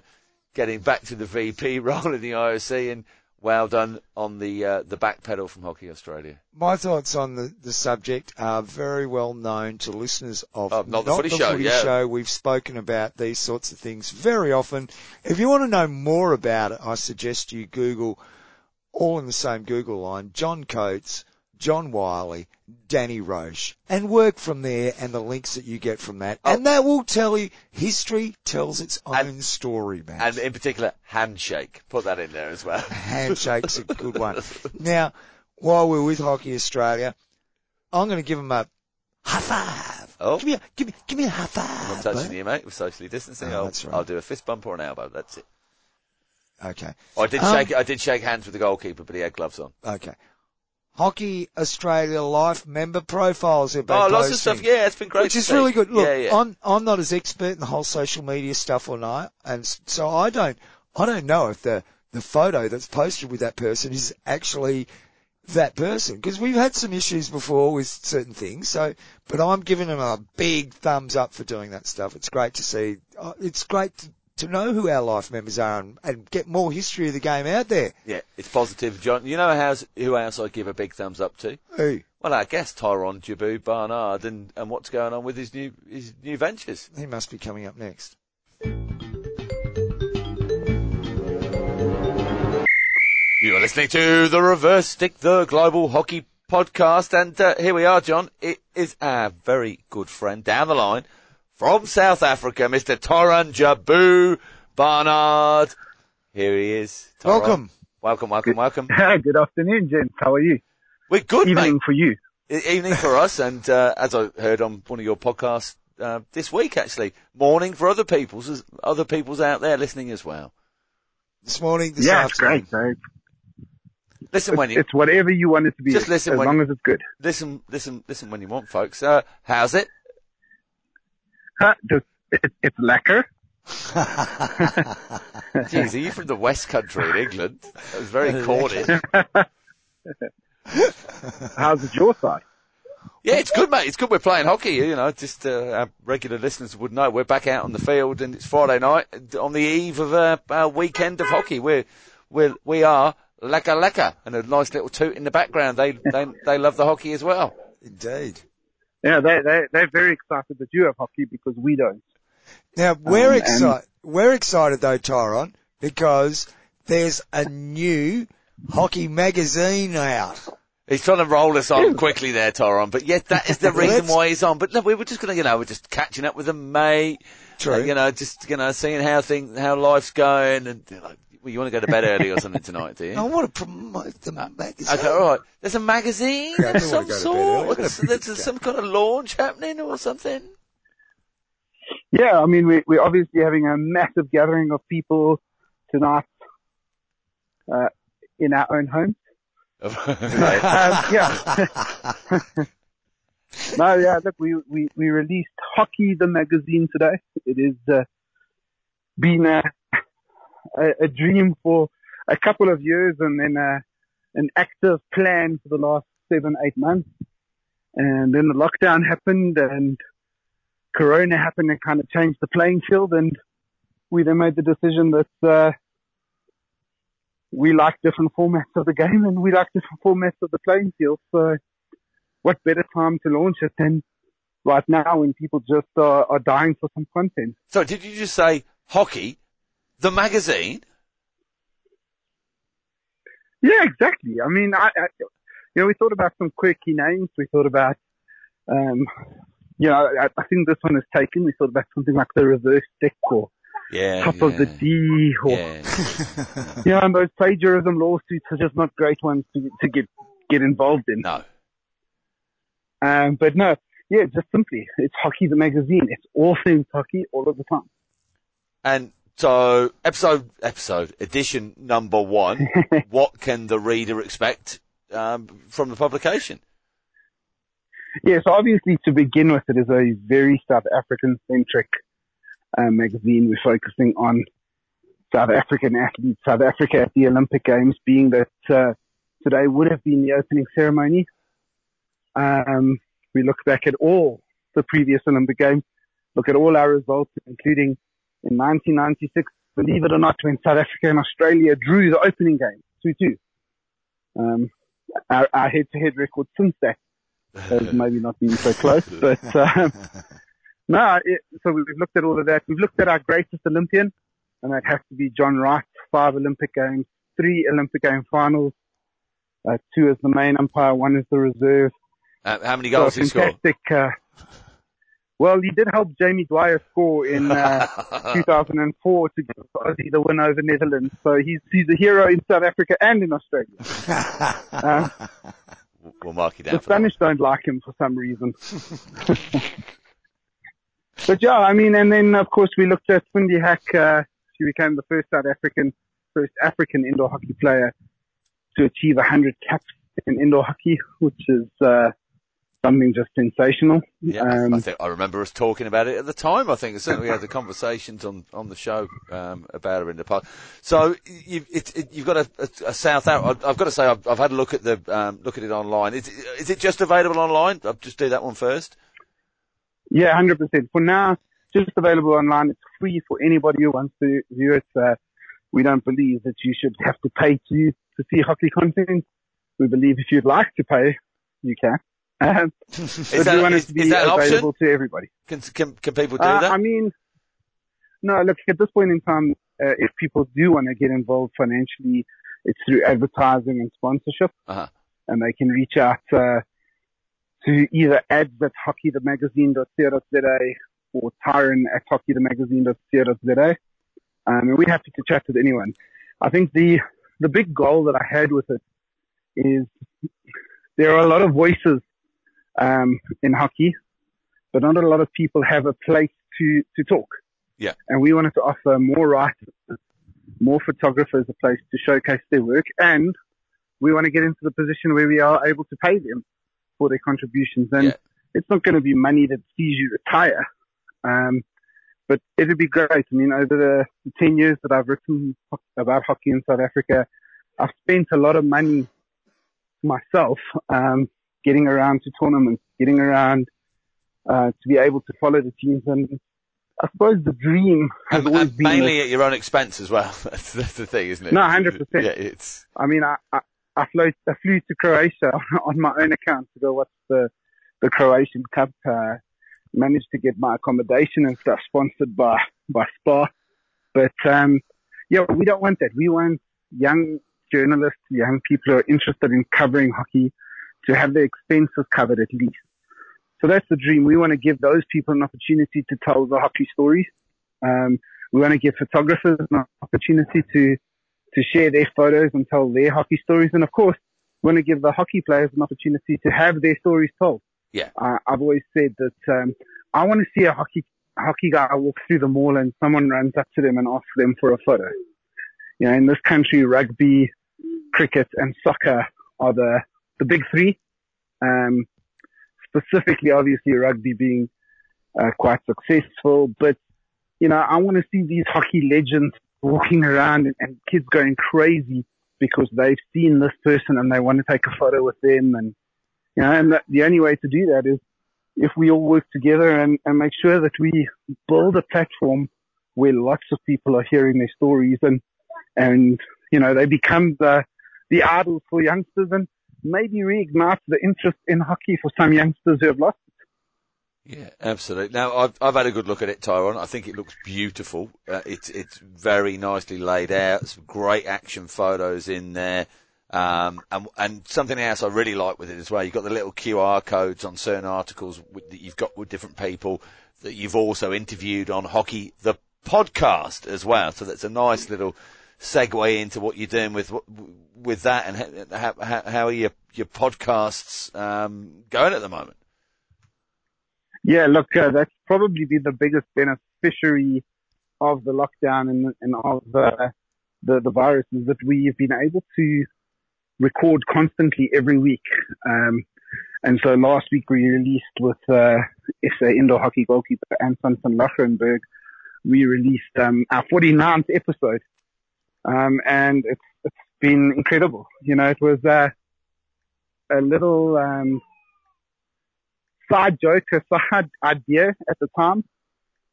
getting back to the VP role in the IOC, and well done on the uh, the back pedal from Hockey Australia. My thoughts on the, the subject are very well known to listeners of Oh, not the footy show, yeah. show. We've spoken about these sorts of things very often. If you want to know more about it, I suggest you Google, all in the same Google line, John Coates, John Wylie, Danni Roche, and work from there and the links that you get from that. And oh. that will tell you history tells its own And- story, man. And in particular, handshake. Put that in there as well. Handshake's a good one. Now, while we're with Hockey Australia, I'm going to give them a high five. Oh. Give me a, give me, give me a high I'm five. not touching you, mate. We're socially distancing. Oh, I'll, that's right. I'll do a fist bump or an elbow. That's it. Okay. I did Um, shake. I did shake hands with the goalkeeper, but he had gloves on. Okay. Hockey Australia Life member profiles have been Oh, lots of stuff. Yeah, it's been great. Which is see. really good. Look, yeah, yeah. I'm I'm not as expert in the whole social media stuff or not, and so I don't I don't know if the the photo that's posted with that person is actually that person because we've had some issues before with certain things. So, but I'm giving them a big thumbs up for doing that stuff. It's great to see. uh, It's great to, to know who our life members are and, and get more history of the game out there. yeah, it's positive, John. You know how's, who else I give a big thumbs up to? Who? Well, I guess Tyron Jabu Barnard and, and what's going on with his new his new ventures. He must be coming up next. You are listening to the Reverse Stick, the Global Hockey Podcast, and uh, here we are, John. It is our very good friend down the line from South Africa, Mr. Tyron Jabu Barnard. Here he is. Tyron. Welcome. welcome, welcome, welcome. Good afternoon, gents. How are you? We're good, Evening mate. for you. Evening for us, and uh, as I heard on one of your podcasts uh, this week, actually, morning for other people's other people's out there listening as well. This morning, this yeah, it's afternoon. great. So Listen when it's, you it's whatever you want it to be, Just listen as when- long as it's good. listen, listen, listen when you want, folks. Uh, how's it? Huh, it, it's lekker. Jeez, are you from the West Country in England? That was very corny. How's it your side? Yeah, it's good, mate. It's good we're playing hockey. You know, just uh, our regular listeners would know we're back out on the field and it's Friday night on the eve of uh, our weekend of hockey. We're we're we are lekker lekker and a nice little toot in the background. They they they love the hockey as well. Indeed. Yeah, they, they, they're very excited that you have hockey because we don't. Now we're Um, and- excited. We're excited though, Tyron, because there's a new hockey magazine out. He's trying to roll us on quickly there, Tyron, but yeah, that is the reason why he's on. But no, we were just gonna, you know, we're just catching up with a mate. True. Uh, you know, just you know, seeing how things, how life's going, and you, know, well, you want to go to bed early or something tonight, do you? I want to promote the magazine. Okay, all right. There's a magazine Yeah, of some wanna go to bed sort. early. I've got a There's, there's some kind of launch happening or something. Yeah, I mean, we, we're obviously having a massive gathering of people tonight uh, in our own homes. Okay. Um, yeah. no, yeah, look, we, we, we released Hockey, the magazine today. It is has uh, been a, a, a dream for a couple of years and then uh, an active plan for the last seven, eight months. And then the lockdown happened and Corona happened and kind of changed the playing field. And we then made the decision that uh, we like different formats of the game and we like different formats of the playing field. So what better time to launch it than right now when people just are, are dying for some content? so did you just say hockey, the magazine? Yeah, exactly. I mean, I, I you know, we thought about some quirky names. We thought about, um, you know, I, I think this one is taken. We thought about something like the reverse stick or Yeah. top yeah, of the D or, Yeah. you know, and those plagiarism lawsuits are just not great ones to, to get, get involved in. No. Um, but no, yeah, just simply, it's hockey the magazine. It's all things hockey all of the time. And so episode episode edition number one. what can the reader expect um, from the publication? Yeah, so obviously to begin with, it is a very South African centric uh, magazine. We're focusing on South African athletes, South Africa at the Olympic Games, being that uh, today would have been the opening ceremony. Um, we look back at all the previous Olympic Games, look at all our results, including in 1996, believe it or not, when South Africa and Australia drew the opening game 2-2. Um, our, our head-to-head record since that has maybe not been so close, but um, no. It, so we've looked at all of that. We've looked at our greatest Olympian, and that has to be John Wright. Five Olympic Games, three Olympic Game finals, uh, two as the main umpire, one as the reserve. Uh, how many goals so did he score? Uh, well, he did help Jamie Dwyer score in uh, 2004 to give Aussie the win over Netherlands. So he's he's a hero in South Africa and in Australia. Uh, We'll mark you down the for that. Spanish don't like him for some reason. but yeah, I mean, and then of course we looked at Cindy Hack. Uh, she became the first South African, first African indoor hockey player to achieve 100 caps in indoor hockey, which is uh, something just sensational. Yeah, Um, I think I remember us talking about it at the time. I think certainly we had the conversations on, on the show um, about her in the past. So it, it, you've got a, a, a South out. I've, I've got to say I've, I've had a look at the um, look at it online. Is, it- is it just available online? I'll just do that one first. Yeah, hundred percent. For now, just available online. It's free for anybody who wants to view it. Uh, we don't believe that you should have to pay to to see hockey content. We believe if you'd like to pay, you can. Um, Is that, want is, it to be is that an option? available to everybody. Can, can can people do Uh, that? I mean, no. Look, at this point in time, uh, if people do want to get involved financially, it's through advertising and sponsorship, Uh-huh. and they can reach out uh, to either ads at hockeythemagazine.co.za or Tyron at hockeythemagazine.co.za. Um, and we're happy to chat with anyone. I think the the big goal that I had with it is there are a lot of voices um, in hockey, but not a lot of people have a place to to talk. Yeah. And we wanted to offer more writers, more photographers a place to showcase their work, and we want to get into the position where we are able to pay them for their contributions. And Yeah. it's not going to be money that sees you retire. Um, but it'd be great. I mean, over the, the 10 years that I've written about hockey in South Africa, I've spent a lot of money myself, um, getting around to tournaments, getting around, uh, to be able to follow the teams. And I suppose the dream has And- always and been, mainly at your own expense as well. That's, that's the thing, isn't it? No, 100%. Yeah, it's I mean, I, I, I flew, I flew to Croatia on my own account to go watch the, the Croatian Cup, uh, managed to get my accommodation and stuff sponsored by, by Spa. But, um, yeah, we don't want that. We want young journalists, young people who are interested in covering hockey to have their expenses covered at least. So that's the dream. We want to give those people an opportunity to tell the hockey stories. Um, we want to give photographers an opportunity to, to share their photos and tell their hockey stories. And of course, we want to give the hockey players an opportunity to have their stories told. Yeah. Uh, I've always said that, um, I want to see a hockey, hockey guy walk through the mall and someone runs up to them and asks them for a photo. You know, in this country, rugby, cricket and soccer are the, the big three. Um, specifically, obviously rugby being, uh, quite successful, but you know, I want to see these hockey legends walking around and, and kids going crazy because they've seen this person and they want to take a photo with them. And, you know, and the, the only way to do that is if we all work together and, and make sure that we build a platform where lots of people are hearing their stories and, and, you know, they become the, the idols for youngsters and maybe reignite the interest in hockey for some youngsters who have lost it. Yeah, absolutely. Now, I've, I've had a good look at it, Tyron. I think it looks beautiful. Uh, it's, it's very nicely laid out. Some great action photos in there. Um, and, and something else I really like with it as well, you've got the little QR codes on certain articles with, that you've got with different people that you've also interviewed on Hockey, the podcast as well. So that's a nice little segue into what you're doing with, with that and how, how, how are your, your podcasts, um, going at the moment? Yeah, look, uh, that's probably been the biggest beneficiary of the lockdown and, and of uh, the the virus is that we've been able to record constantly every week. Um, and so last week we released with uh, SA indoor hockey goalkeeper Anton van Lachenberg, we released um, our 49th episode. Um, and it's, it's been incredible. You know, it was uh, a little um, side joke, a side idea at the time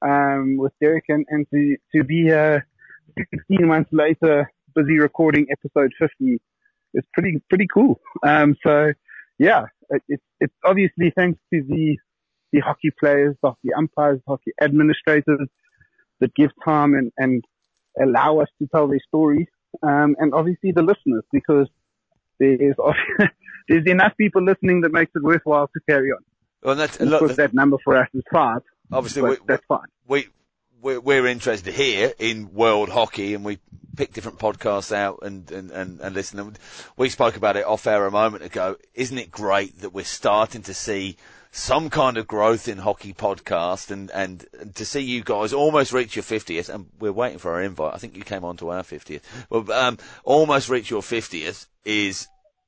um, with Derek, and, and to to be uh, 16 months later busy recording episode 50 is pretty pretty cool. Um, so yeah, it, it's it's obviously thanks to the the hockey players, the hockey umpires, the hockey administrators that give time and, and allow us to tell their stories. Um, and obviously the listeners because there's, there's enough people listening that makes it worthwhile to carry on. Well, that's, look, course, that number for us is five. obviously we, that's fine. we, we're, we're interested here in world hockey and we pick different podcasts out and, and, and, and listen. And we spoke about it off air a moment ago. Isn't it great that we're starting to see some kind of growth in hockey podcast and, and, to see you guys almost reach your 50th and we're waiting for our invite. I think you came on to our 50th. Well, um, almost reach your 50th is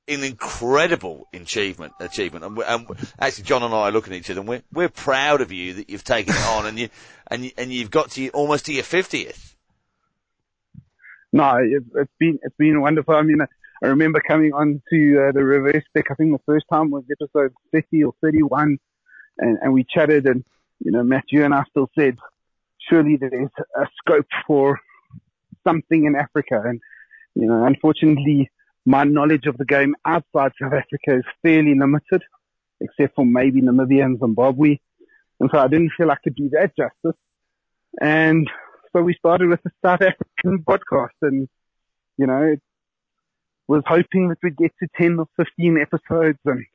an incredible achievement, achievement. And, and actually, John and I are looking at each other, and we're we're proud of you that you've taken it on, and you and and you've got to almost to your fiftieth. No, it, it's been it's been wonderful. I mean, I remember coming on to uh, the reverse stick. I think the first time was episode thirty or thirty-one, and, and we chatted, and you know, Matthew and I still said, surely there is a scope for something in Africa, and you know, unfortunately my knowledge of the game outside South Africa is fairly limited, except for maybe Namibia and Zimbabwe. And so I didn't feel I could do that justice. And so we started with the South African podcast and, you know, was hoping that we'd get to 10 or 15 episodes and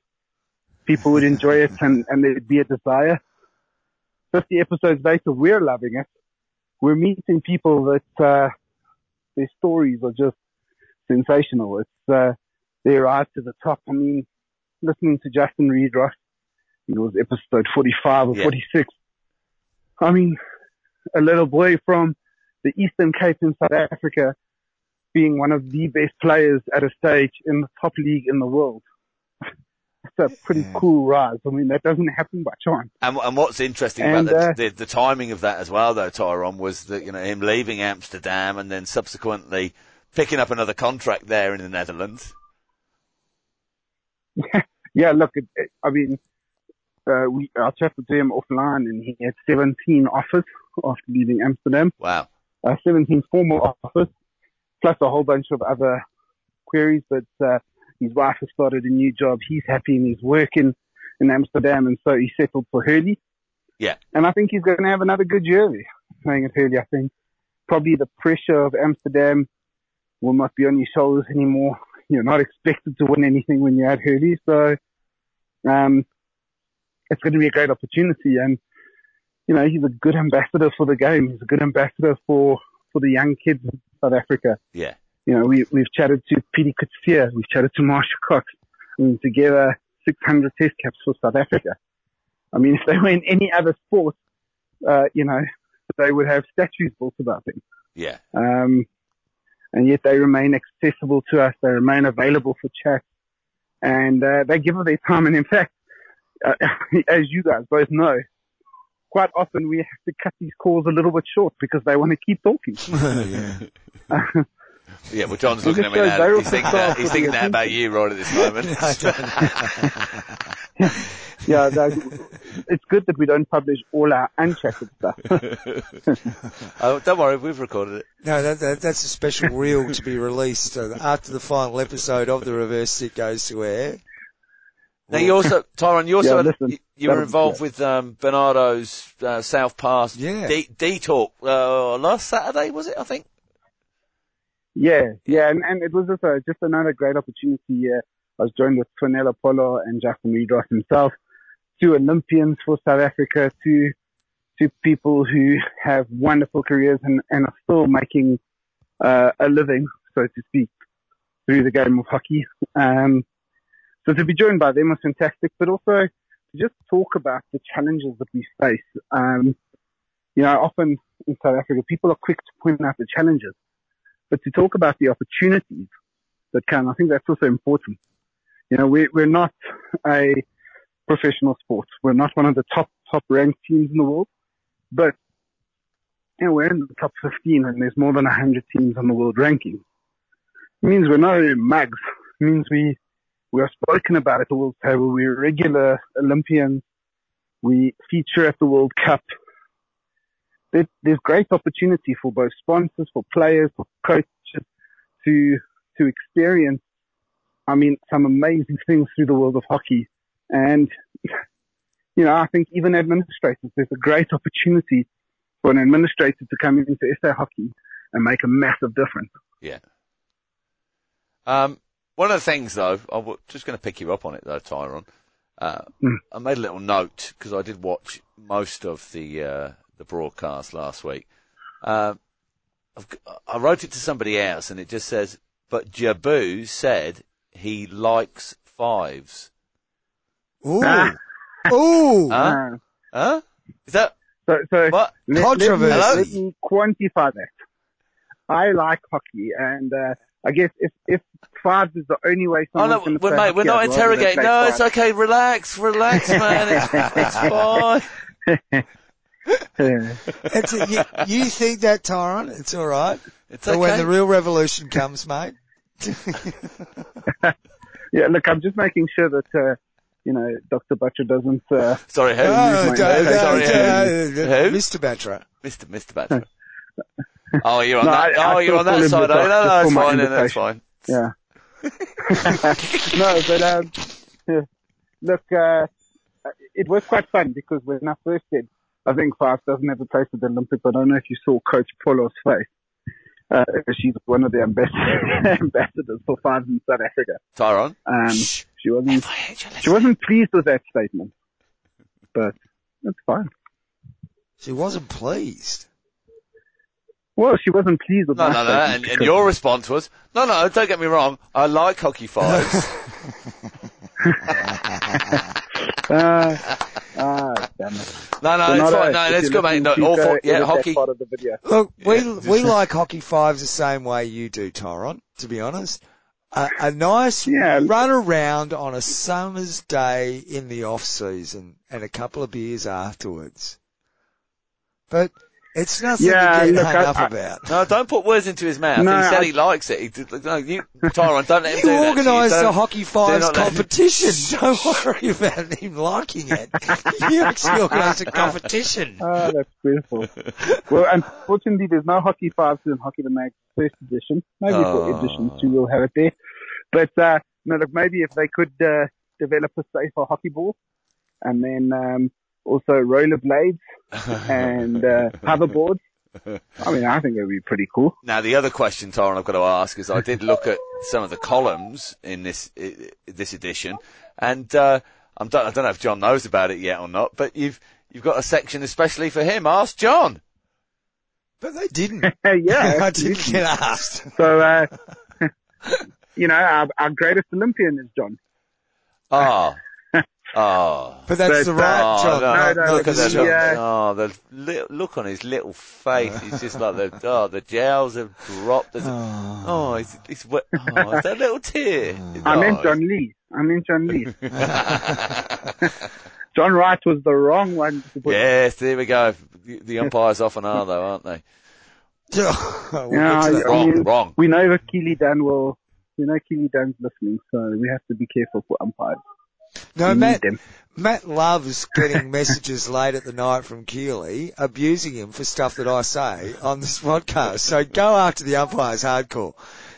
people would enjoy it and, and there'd be a desire. 50 episodes later, we're loving it. We're meeting people that, uh, their stories are just sensational. It's uh, they rise to the top. I mean, listening to Justin Reid-Ross, it was episode 45 or Yeah. 46. I mean, a little boy from the Eastern Cape in South Africa being one of the best players at a stage in the top league in the world. It's a pretty Yeah. cool rise. I mean, that doesn't happen by chance. And, and what's interesting And, about uh, the, the, the timing of that as well, though, Tyron, was that you know him leaving Amsterdam and then subsequently picking up another contract there in the Netherlands. yeah, look, it, it, I mean, uh, we, I chatted to him offline and he had 17 offers after leaving Amsterdam, Wow. uh, 17 formal offers, plus a whole bunch of other queries, but, uh, his wife has started a new job. He's happy in his work in, in Amsterdam and so he settled for Hurley. Yeah. And I think he's going to have another good year there playing at Hurley. I think probably the pressure of Amsterdam will not be on your shoulders anymore. You're not expected to win anything when you're at Hurley. So, um, it's going to be a great opportunity. And, you know, he's a good ambassador for the game. He's a good ambassador for, for the young kids South Africa. Yeah. You know, we, we've chatted to Pietie Coetzee. We've chatted to Marsha Cox. I mean, together 600 test caps for South Africa. I mean, if they were in any other sport, uh, you know, they would have statues built about them. Yeah. Um, and yet they remain accessible to us. They remain available for chat and, uh, they give us their time. And in fact, uh, as you guys both know, quite often we have to cut these calls a little bit short because they want to keep talking. yeah. Yeah, well, John's looking at me now. He's thinking that, he's thinking that about you right at this moment. yeah, that, it's good that we don't publish all our unchatted stuff. oh, don't worry, we've recorded it. No, that, that, that's a special reel to be released uh, after the final episode of the reverse stick goes to air. Now you also, Tyron, you also, Yeah, had- listen, you, you were that- involved with, um, Bernardo's, uh, South Pass Yeah. D, D Talk, uh, last Saturday, was it, I think? Yeah, yeah, and, and it was just, a, just another great opportunity. Uh, I was joined with Tonella Polo and Justin Reid-Ross himself, two Olympians for South Africa, two two people who have wonderful careers and, and are still making uh, a living, so to speak, through the game of hockey. Um, so to be joined by them was fantastic, but also to just talk about the challenges that we face. Um, you know, often in South Africa, people are quick to point out the challenges but to talk about the opportunities that can, I think that's also important. You know, we, we're not a professional sport. We're not one of the top, top ranked teams in the world, but you know, we're in the top 15 and there's more than 100 teams on the world ranking. It means we're no mugs. It means we we are spoken about at the World Table. We're regular Olympians. We feature at the World Cup. There, there's great opportunity for both sponsors, for players, for coaches to to experience. I mean, some amazing things through the world of hockey. And you know, I think even administrators, there's a great opportunity for an administrator to come into SA hockey and make a massive difference. Yeah. Um, one of the things though, I'm just going to pick you up on it though, Tyron. Uh, Mm. I made a little note because I did watch most of the uh, the broadcast last week. Um, I've, g- I wrote it to somebody else, and it just says, "But Jabu said he likes fives. Ooh. Ah. Ooh. Huh? Uh, Huh? Is that so, so what? let, let me, Controversy. let me quantify that. I like hockey, and uh, I guess if if fives is the only way Oh no, going to we're, mate, we're not I'd rather they interrogating. play No, it's okay. Relax, relax, man. It's, it's fine. It's a, you, you think that, Tyron? It's all right. It's But when the real revolution comes, mate. yeah, look, I'm just making sure that uh, you know Dr. Butcher doesn't. Uh, Sorry, who? Oh, my don't- nose. don't- Sorry, don't- who? Mr. Batra. Mr. Mr. Batra. Oh, you're on No, that. I- I oh, you're on that side. Oh, no, no, just it's fine. then, That's fine. yeah. no, but um, yeah. look, uh, it was quite fun because when I first said I think Five doesn't have a place at the Olympics, I don't know if you saw Coach Polo's face. Uh, she's one of the ambas- ambassadors for Fives in South Africa. Tyron. Um, Shh. she wasn't If I hate you, she wasn't pleased with that statement, but that's fine. She wasn't pleased. Well, she wasn't pleased with that. No, no, no. And, and your response was, no, no, don't get me wrong. I like hockey fives. Uh, ah, damn it. no, no, it's Bernardo, fine. No, if that's you're good, mate. No, all for, yeah, hockey. Part of the video. Look, we Yeah. we like hockey fives the same way you do, Tyron. To be honest, a, a nice Yeah. run around on a summer's day in the off season and a couple of beers afterwards. But it's nothing Yeah, to get look, hung I- up I- about. No, don't put words into his mouth. No, he said I- he likes it. He, did- no, you, Tyron, don't let him You do that. organised the hockey fives not let- competition. Don't worry about him liking it. You actually organised a competition. Oh, that's beautiful. well, unfortunately, there's no Hockey Fives in Hockey the Mag first edition. Maybe Oh. for edition two, we'll have it there. But, uh, no, look, maybe if they could, uh, develop a safer hockey ball and then, um, also rollerblades and, uh, hoverboards. I mean, I think it would be pretty cool. Now, the other question, Tyron, I've got to ask is I did look at some of the columns in this this edition, and uh, I'm don't, I don't know if John knows about it yet or not, but you've you've got a section especially for him. Ask John. But they didn't. yeah. I didn't get asked. So, uh, you know, our, our greatest Olympian is John. Ah, ah. But that's the right Oh, John. no, No, no, look at that. the, uh, oh, the li- look on his little face. He's just like the, oh, the gels have dropped. There's Oh. oh, he's, he's wet. Oh, it's a little tear. I Oh. meant John Lee. I meant John Lee. John Wright was the wrong one to put. yes, there we go. The, the umpires often are though, aren't they? we'll Yeah, get to Wrong, mean, wrong. We know that Keely Dan will. We know Keely Dan's listening, so we have to be careful for umpires. No, Matt. Matt loves getting messages late at the night from Keeley abusing him for stuff that I say on this podcast. So go after the umpires hardcore.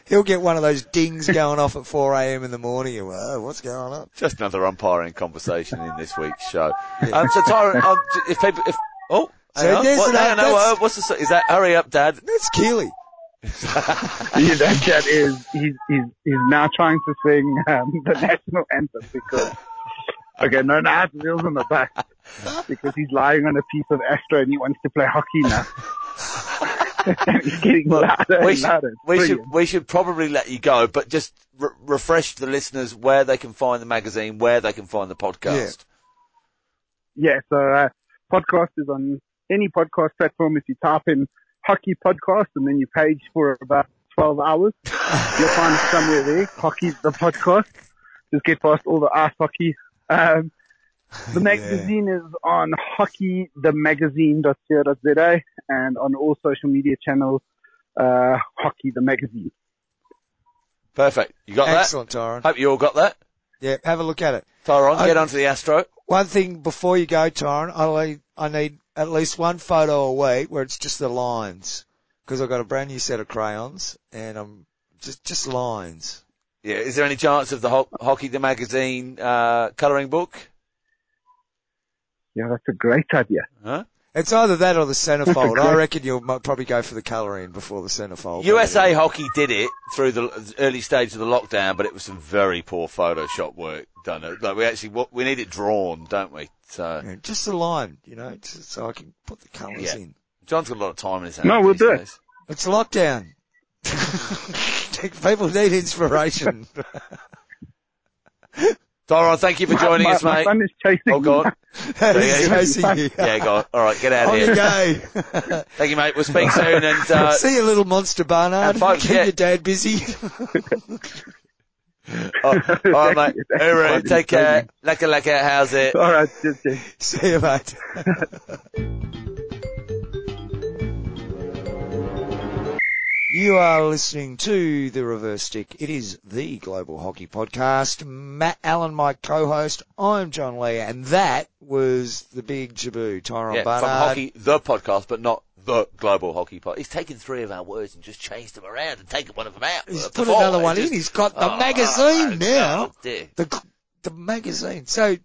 He'll get one of those dings going off at 4am in the morning and, oh, what's going on? Just another umpiring conversation in this week's show. Um, so Tyron, um, if people, if oh, So on, what, on, no, uh, what's the, is that? Hurry up, Dad. That's Keely. Yeah, that chat is he's he's he's now trying to sing um, the national anthem because okay, no, no, wheels on the back because he's lying on a piece of astro and he wants to play hockey now. and he's getting louder we should. We should, we should probably let you go, but just re- refresh the listeners where they can find the magazine, where they can find the podcast. Yeah, so uh, podcast is on any podcast platform. If you type in hockey podcast and then you page for about 12 hours, you'll find it somewhere there. Hockey the podcast. Just get past all the ice hockey. Um, the magazine is on hockeythemagazine.co.za and on all social media channels, uh, Hockey the Magazine. Perfect. You got Excellent, Tyron. Hope you all got that. Yeah, have a look at it. Tyron, I- get onto the Astro. One thing before you go, Tyron, I need, I need at least one photo a week where it's just the lines. Because I've got a brand new set of crayons and I'm just, just lines. Yeah. Is there any chance of the Ho- Hockey the Magazine, uh, colouring book? Yeah, that's a great idea. Huh? It's either that or the centerfold. I reckon you'll probably go for the colouring before the centerfold. USA Hockey did it through the early stage of the lockdown, but it was some very poor Photoshop work done. Like we actually, we need it drawn, don't we? So Yeah, just a line, you know, just so I can put the colours Yeah. in. John's got a lot of time in his hands. No, we'll these do it. It's lockdown. People need inspiration. Tyron, thank you for joining my, us, my mate. son is chasing Oh, me. God. He's yeah. chasing you. Yeah, go on. All right, get out of here. Okay. Thank you, mate. We'll speak soon. And uh, See you, little monster Barnard. and folks, Keep yeah. your dad busy. oh, all right, mate. Thank you. Thank you. Hooroo, take care. Laka laka. How's it? All right, just, just. See you, mate. You are listening to the Reverse Stick. It is the Global Hockey Podcast. Matt Allen, my co-host. I'm John Wylie, and that was the big Jaboo, Tyron Yeah, Barnard. from Hockey the podcast, but not the Global Hockey Podcast. He's taken three of our words and just changed them around and taken one of them out. He's Uh, put another one just- in. He's got the Oh, magazine oh, now. oh. The the magazine. So,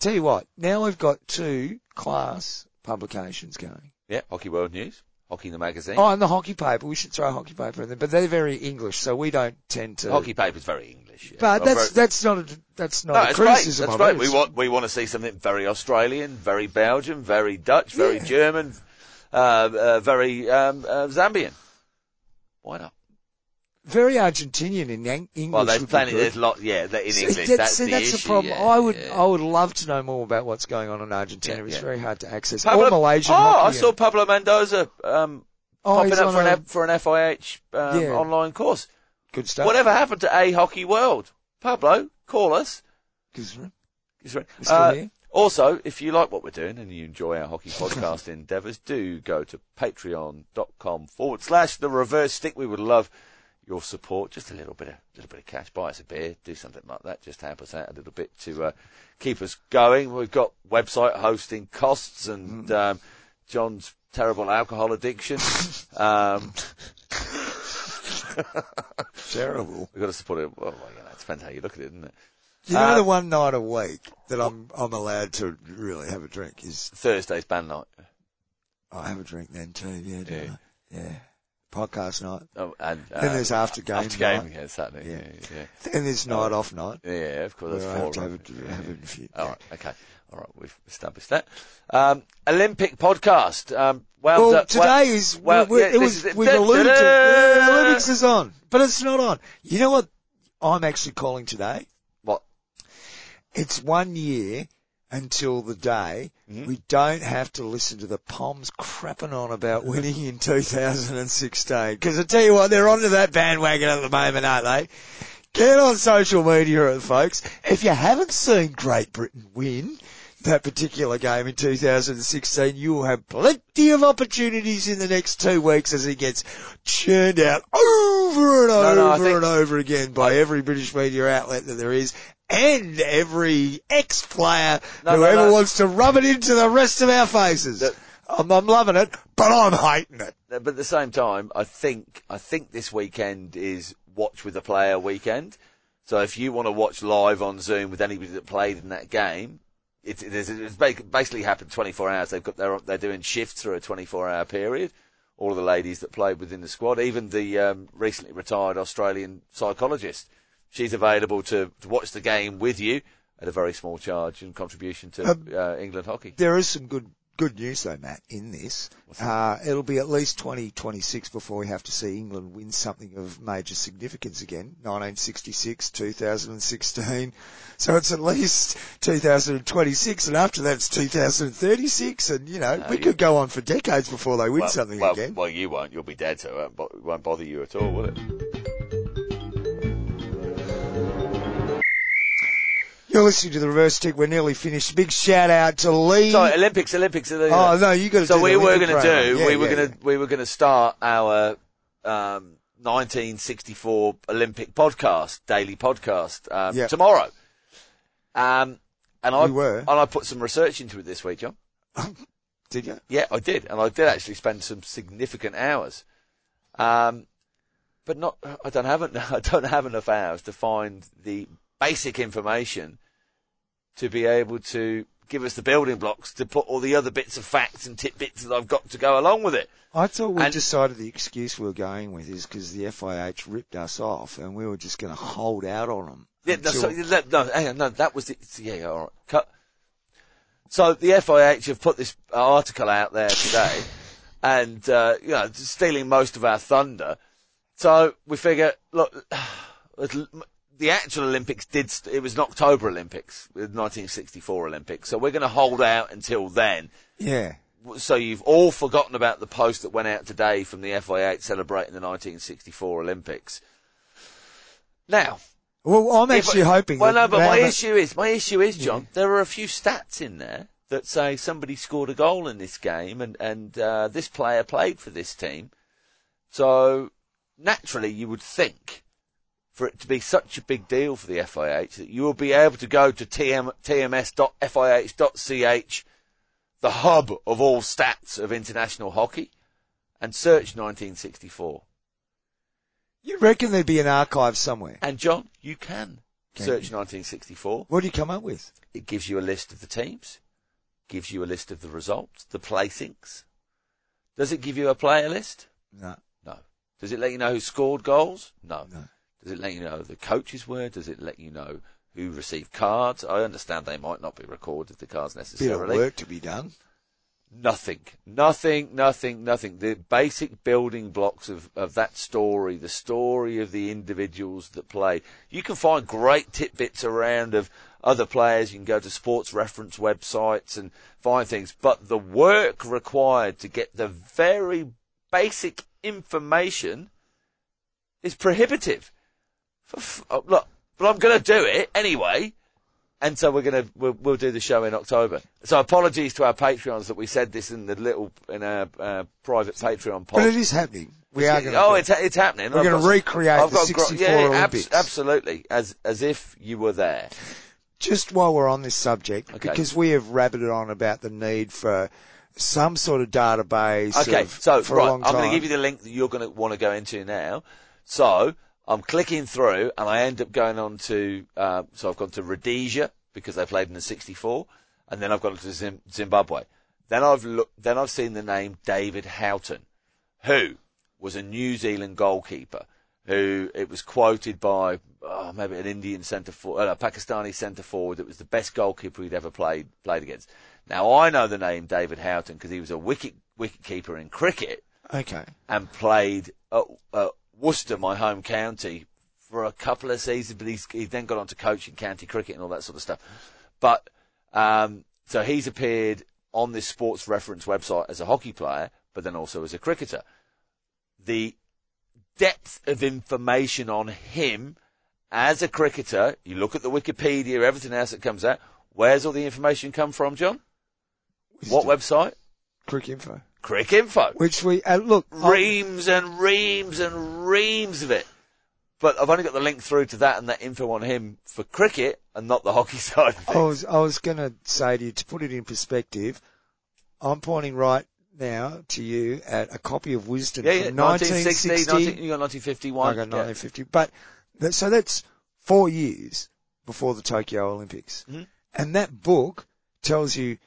tell you what. Now we've got two class publications going. Yeah, Hockey World News, Hockey the magazine. Oh, and the hockey paper. We should throw a hockey paper in there, but they're very English, so we don't tend to. Hockey paper's very English. Yeah. But Well, that's very- that's not a that's not no, a great. criticism. That's right. We want we want to see something very Australian, very Belgian, very Dutch, very Yeah. German, uh, uh, very um, uh, Zambian. Why not? Very Argentinian in English. Well, there's would be plenty. good. There's lot. Yeah, that in See, English. that's, that's see, the that's issue. the problem. yeah, I would yeah. I would love to know more about what's going on in Argentina. Yeah, it's very hard to access. Pablo- or Malaysian Oh. I saw Pablo Mendoza um, oh, popping up for an for an FIH um, online course. good stuff. Whatever happened to A Hockey World? Pablo, call us. Good stuff. He's right. We're still Uh. Also, if you like what we're doing and you enjoy our hockey podcast endeavours, do go to patreon.com forward slash the reverse stick. We would love your support. Just a little bit of, little bit of cash. Buy us a beer. Do something like that. Just help us out a little bit to, uh, keep us going. We've got website hosting costs and, um, John's terrible alcohol addiction. um, Terrible. we've got to support it. Well, you know, it depends how you look at it, doesn't it? You know the one night a week that I'm I'm allowed to really have a drink is Thursday's band night. I have a drink then too. Yeah, Yeah. I? yeah. Podcast night. Oh, and, uh, Then there's after game after game, night. yeah, Saturday. Yeah. Yeah, yeah. Then there's night off night. Yeah, of course. That's I four. have to have right? a, have a few. All right. Okay. All right. We've established that. Um, Olympic podcast. Um, well, Well, today well- is well, we- yeah, was is- we've alluded to the Olympics is on, but it's not on. You know what? I'm actually calling today. What? It's one year until the day Mhm. we don't have to listen to the Poms crapping on about winning in 2016. Because I tell you what, they're onto that bandwagon at the moment, aren't they? Get on social media, folks. If you haven't seen Great Britain win that particular game in 2016, you will have plenty of opportunities in the next two weeks as it gets churned out over and over no, and over again by every British media outlet that there is and every ex-player No, no, whoever no. wants to rub it into the rest of our faces. That- I'm, I'm loving it, but I'm hating it. But at the same time, I think I think this weekend is watch with a player weekend. So if you want to watch live on Zoom with anybody that played in that game, it's, it's, it's basically happened 24 hours. They've got they're they're doing shifts through a 24 hour period. All of the ladies that played within the squad, even the um, recently retired Australian psychologist, she's available to, to watch the game with you at a very small charge and contribution to Um, uh, England hockey. There is some good good news though, Matt, in this. Uh, it'll be at least 2026 before we have to see England win something of major significance again. 1966, 2016. So it's at least 2026 and after that it's 2036 and you know, No, we you- could go on for decades before they win well, something well, again. Well, you won't. You'll be dead, so it won't, bo- it won't bother you at all, will it? You're listening to the reverse stick. We're nearly finished. Big shout out to Lee. Sorry, Olympics, Olympics. The, oh no, you got to so we were going to do. Yeah, we were yeah, going to. We were going to start our um, 1964 Olympic podcast, daily podcast, um, Yeah. tomorrow. Um, and I We were. and I put some research into it this week, John. Did you? Yeah, I did, and I did actually spend some significant hours. Um, but not, I don't have, I don't have enough hours to find the basic information to be able to give us the building blocks to put all the other bits of facts and tidbits that I've got to go along with it. I thought we And- decided the excuse we were going with is because the FIH ripped us off and we were just going to hold out on them. Yeah, no, until- so, that- no, hang on, no, that was it. Yeah, yeah, all right. Cut. So the FIH have put this article out there today, and uh, you know, stealing most of our thunder. So we figure, look, the actual Olympics did. St- it was an October Olympics, the 1964 Olympics. So we're going to hold out until then. yeah. So you've all forgotten about the post that went out today from the FIH celebrating the 1964 Olympics. Now, Well, I'm actually hoping. Well, no, but my that- issue is, my issue is, John, there are a few stats in there that say somebody scored a goal in this game and, and, uh, this player played for this team. So, naturally you would think for it to be such a big deal for the FIH that you will be able to go to tm, tms.fih.ch, the hub of all stats of international hockey, and search 1964. You reckon there'd be an archive somewhere? And John, you can Can search 1964. What do you come up with? It gives you a list of the teams, gives you a list of the results, the placings. Does it give you a player list? No. No. Does it let you know who scored goals? No. No. Does it let you know the coaches were? Does it let you know who received cards? I understand they might not be recorded, the cards Bit of necessarily. work to be done. Nothing. Nothing, nothing, nothing. The basic building blocks of, of that story, the story of the individuals that play. You can find great tidbits around of other players. You can go to sports reference websites and find things. But the work required to get the very basic information is prohibitive. F- oh, look, but I'm going to do it anyway. And so we're gonna we'll, we'll do the show in October. So apologies to our Patreons that we said this in the little in a uh, private Patreon podcast. But it is happening. We are going to. oh, it's it's happening. We're I've gonna recreate I've the got 64 yeah, yeah, Olympics. absolutely, as as if you were there. just while we're on this subject, Okay. because we have rabbited on about the need for some sort of database. Okay, of- so for right, a long I'm going to give you the link that you're going to want to go into now. So I'm clicking through, and I end up going on to. Uh, so I've gone to Rhodesia because they played in the '64, and then I've gone to Zim- Zimbabwe. Then I've looked. Then I've seen the name David Houghton, who was a New Zealand goalkeeper. Who it was quoted by oh, maybe an Indian centre forward, uh, a Pakistani centre forward that was the best goalkeeper he'd ever played played against. Now I know the name David Houghton because he was a wicket wicket keeper in cricket Okay. and played at, at Worcester, my home county, for a couple of seasons. But he's, he then got on to coaching county cricket and all that sort of stuff. But um, so he's appeared on this sports reference website as a hockey player, but then also as a cricketer. The depth of information on him as a cricketer, you look at the Wikipedia, everything else that comes out. Where's all the information come from, John? What website? Cricinfo. Cricinfo. Which we uh, look. Reams and reams and reams of it. But I've only got the link through to that and that info on him for cricket and not the hockey side of I was I was going to say to you to put it in perspective. I'm pointing right now to you at a copy of Wisden yeah, yeah, from 1960, 1960. 19, you got 1951. I got yeah. 1950. But that, so that's four years before the Tokyo Olympics. Mhm. And that book tells you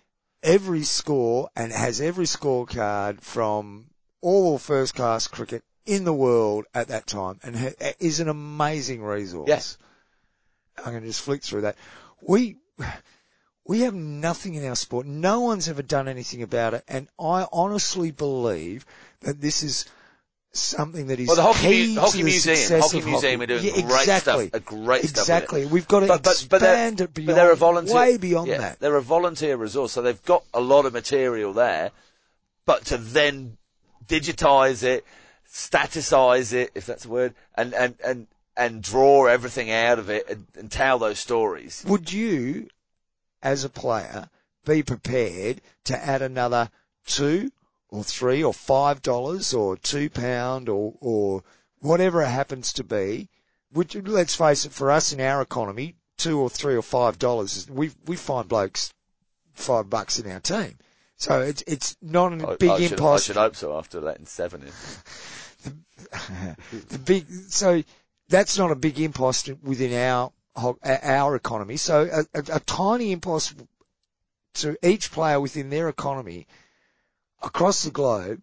every score and has every scorecard from all first class cricket in the world at that time and ha- is an amazing resource. Yes. I'm going to just flick through that. We, we have nothing in our sport. No one's ever done anything about it. And I honestly believe that this is something that is Well, the Hockey, key to Hockey the Museum, success Hockey of Museum hockey. are doing Yeah, great exactly. stuff, a great stuff it. Exactly. We've got to But- but- but they're- expand it beyond, but they're a volunteer, way beyond yeah, that. They're a volunteer resource, so they've got a lot of material there, but to then digitize it, staticize it, if that's a word, and, and, and, and draw everything out of it and, and tell those stories. Would you, as a player, be prepared to add another two or three or five dollars or two pound or, or whatever it happens to be, which let's face it, for us in our economy, two or three or five dollars, we we find blokes five bucks in our team. So it's it's not a I, big I should, I should hope so after letting seven in. the big so that's not a big impost within our our economy. So a, a, a tiny impost to each player within their economy across the globe,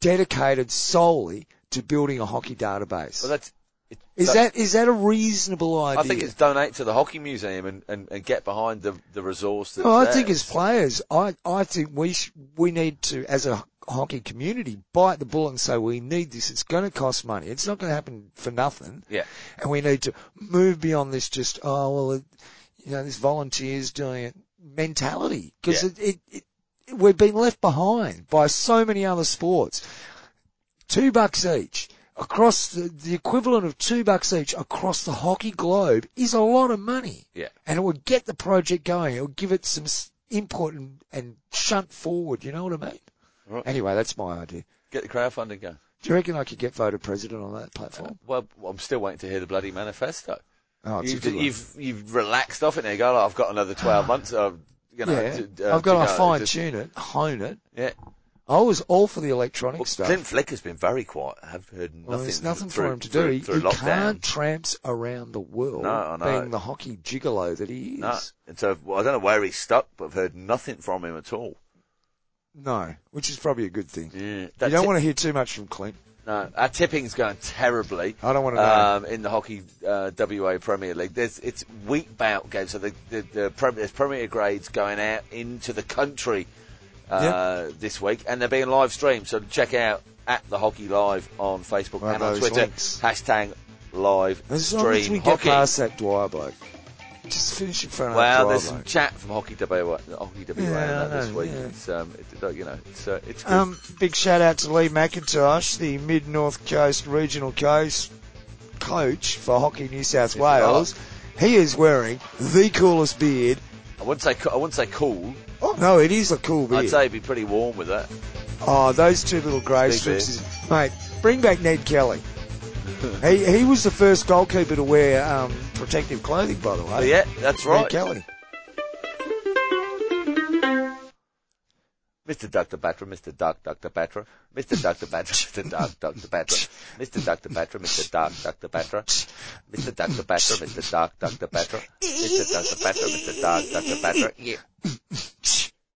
dedicated solely to building a hockey database. Well, that's. It, is that is that a reasonable idea? I think it's donate to the hockey museum and, and, and get behind the the resource. That's No, I there. think as players, I, I think we sh- we need to, as a hockey community, bite the bullet and say we need this. It's going to cost money. It's not going to happen for nothing. Yeah. And we need to move beyond this. Just oh well, it, you know, this volunteers doing it mentality because Yeah. it, it, it we've been left behind by so many other sports. Two bucks each. Across the, the equivalent of two bucks each across the hockey globe is a lot of money Yeah. and it would get the project going. It would give it some input and, and shunt forward. You know what I mean? Right. Anyway, that's my idea. Get the crowdfunding going. Do you reckon I could get voted president on that platform? Well, I'm still waiting to hear the bloody manifesto. Oh, You've, you've you've relaxed off it now. You go, "Oh, I've got another 12 months. Uh, you know, yeah, to, uh, I've got to to fine Just- tune it, hone it. Yeah. I was all for the electronic Well, stuff. Clint Flick has been very quiet. I've heard nothing. well, there's nothing through, for him to do. He, through he can't tramps around the world No, I know. being the hockey gigolo that he is. No, and so well, I don't know where he's stuck, but I've heard nothing from him at all. No, which is probably a good thing. Yeah, You don't ti- want to hear too much from Clint. No, our tipping's going terribly. I don't want to know. Um, in the hockey uh, WA Premier League, there's it's week bout games, so the the, the Premier, there's Premier grades going out into the country uh, this week, and they're being live streamed. So check out at the Hockey Live on Facebook Well, and on Twitter. links. Hashtag live as long as stream we get hockey. past that Dwyer bloke, just finish in front of Well, there's some chat from Hockey WA, Hockey WA Yeah, on this week. yeah. It's um, it, you know, it's uh, it's good. Um, big shout out to Lee McIntosh, the Mid North Coast Regional Coast coach for Hockey New South Wales. He is wearing the coolest beard. I wouldn't say co- I wouldn't say cool. Oh no, it is a cool beard. I'd say it'd be pretty warm with that. Oh, those two little grey strips, mate. Bring back Ned Kelly. he he was the first goalkeeper to wear um, protective clothing, by the way. Yeah, that's right. Kelly. Mr. Dr. Batra, Mr. Dark Dr. Batra, Mr. Dr. Batra, Mr. Dark Dr. Batra, Mr. Dr. Batra, Mr. Dark Dr. Batra, Mr. Dr. Batra, Mr. Dark Dr. Batra, Mr. Dr. Batra, Mr. Dark Dr. Batra. Yeah.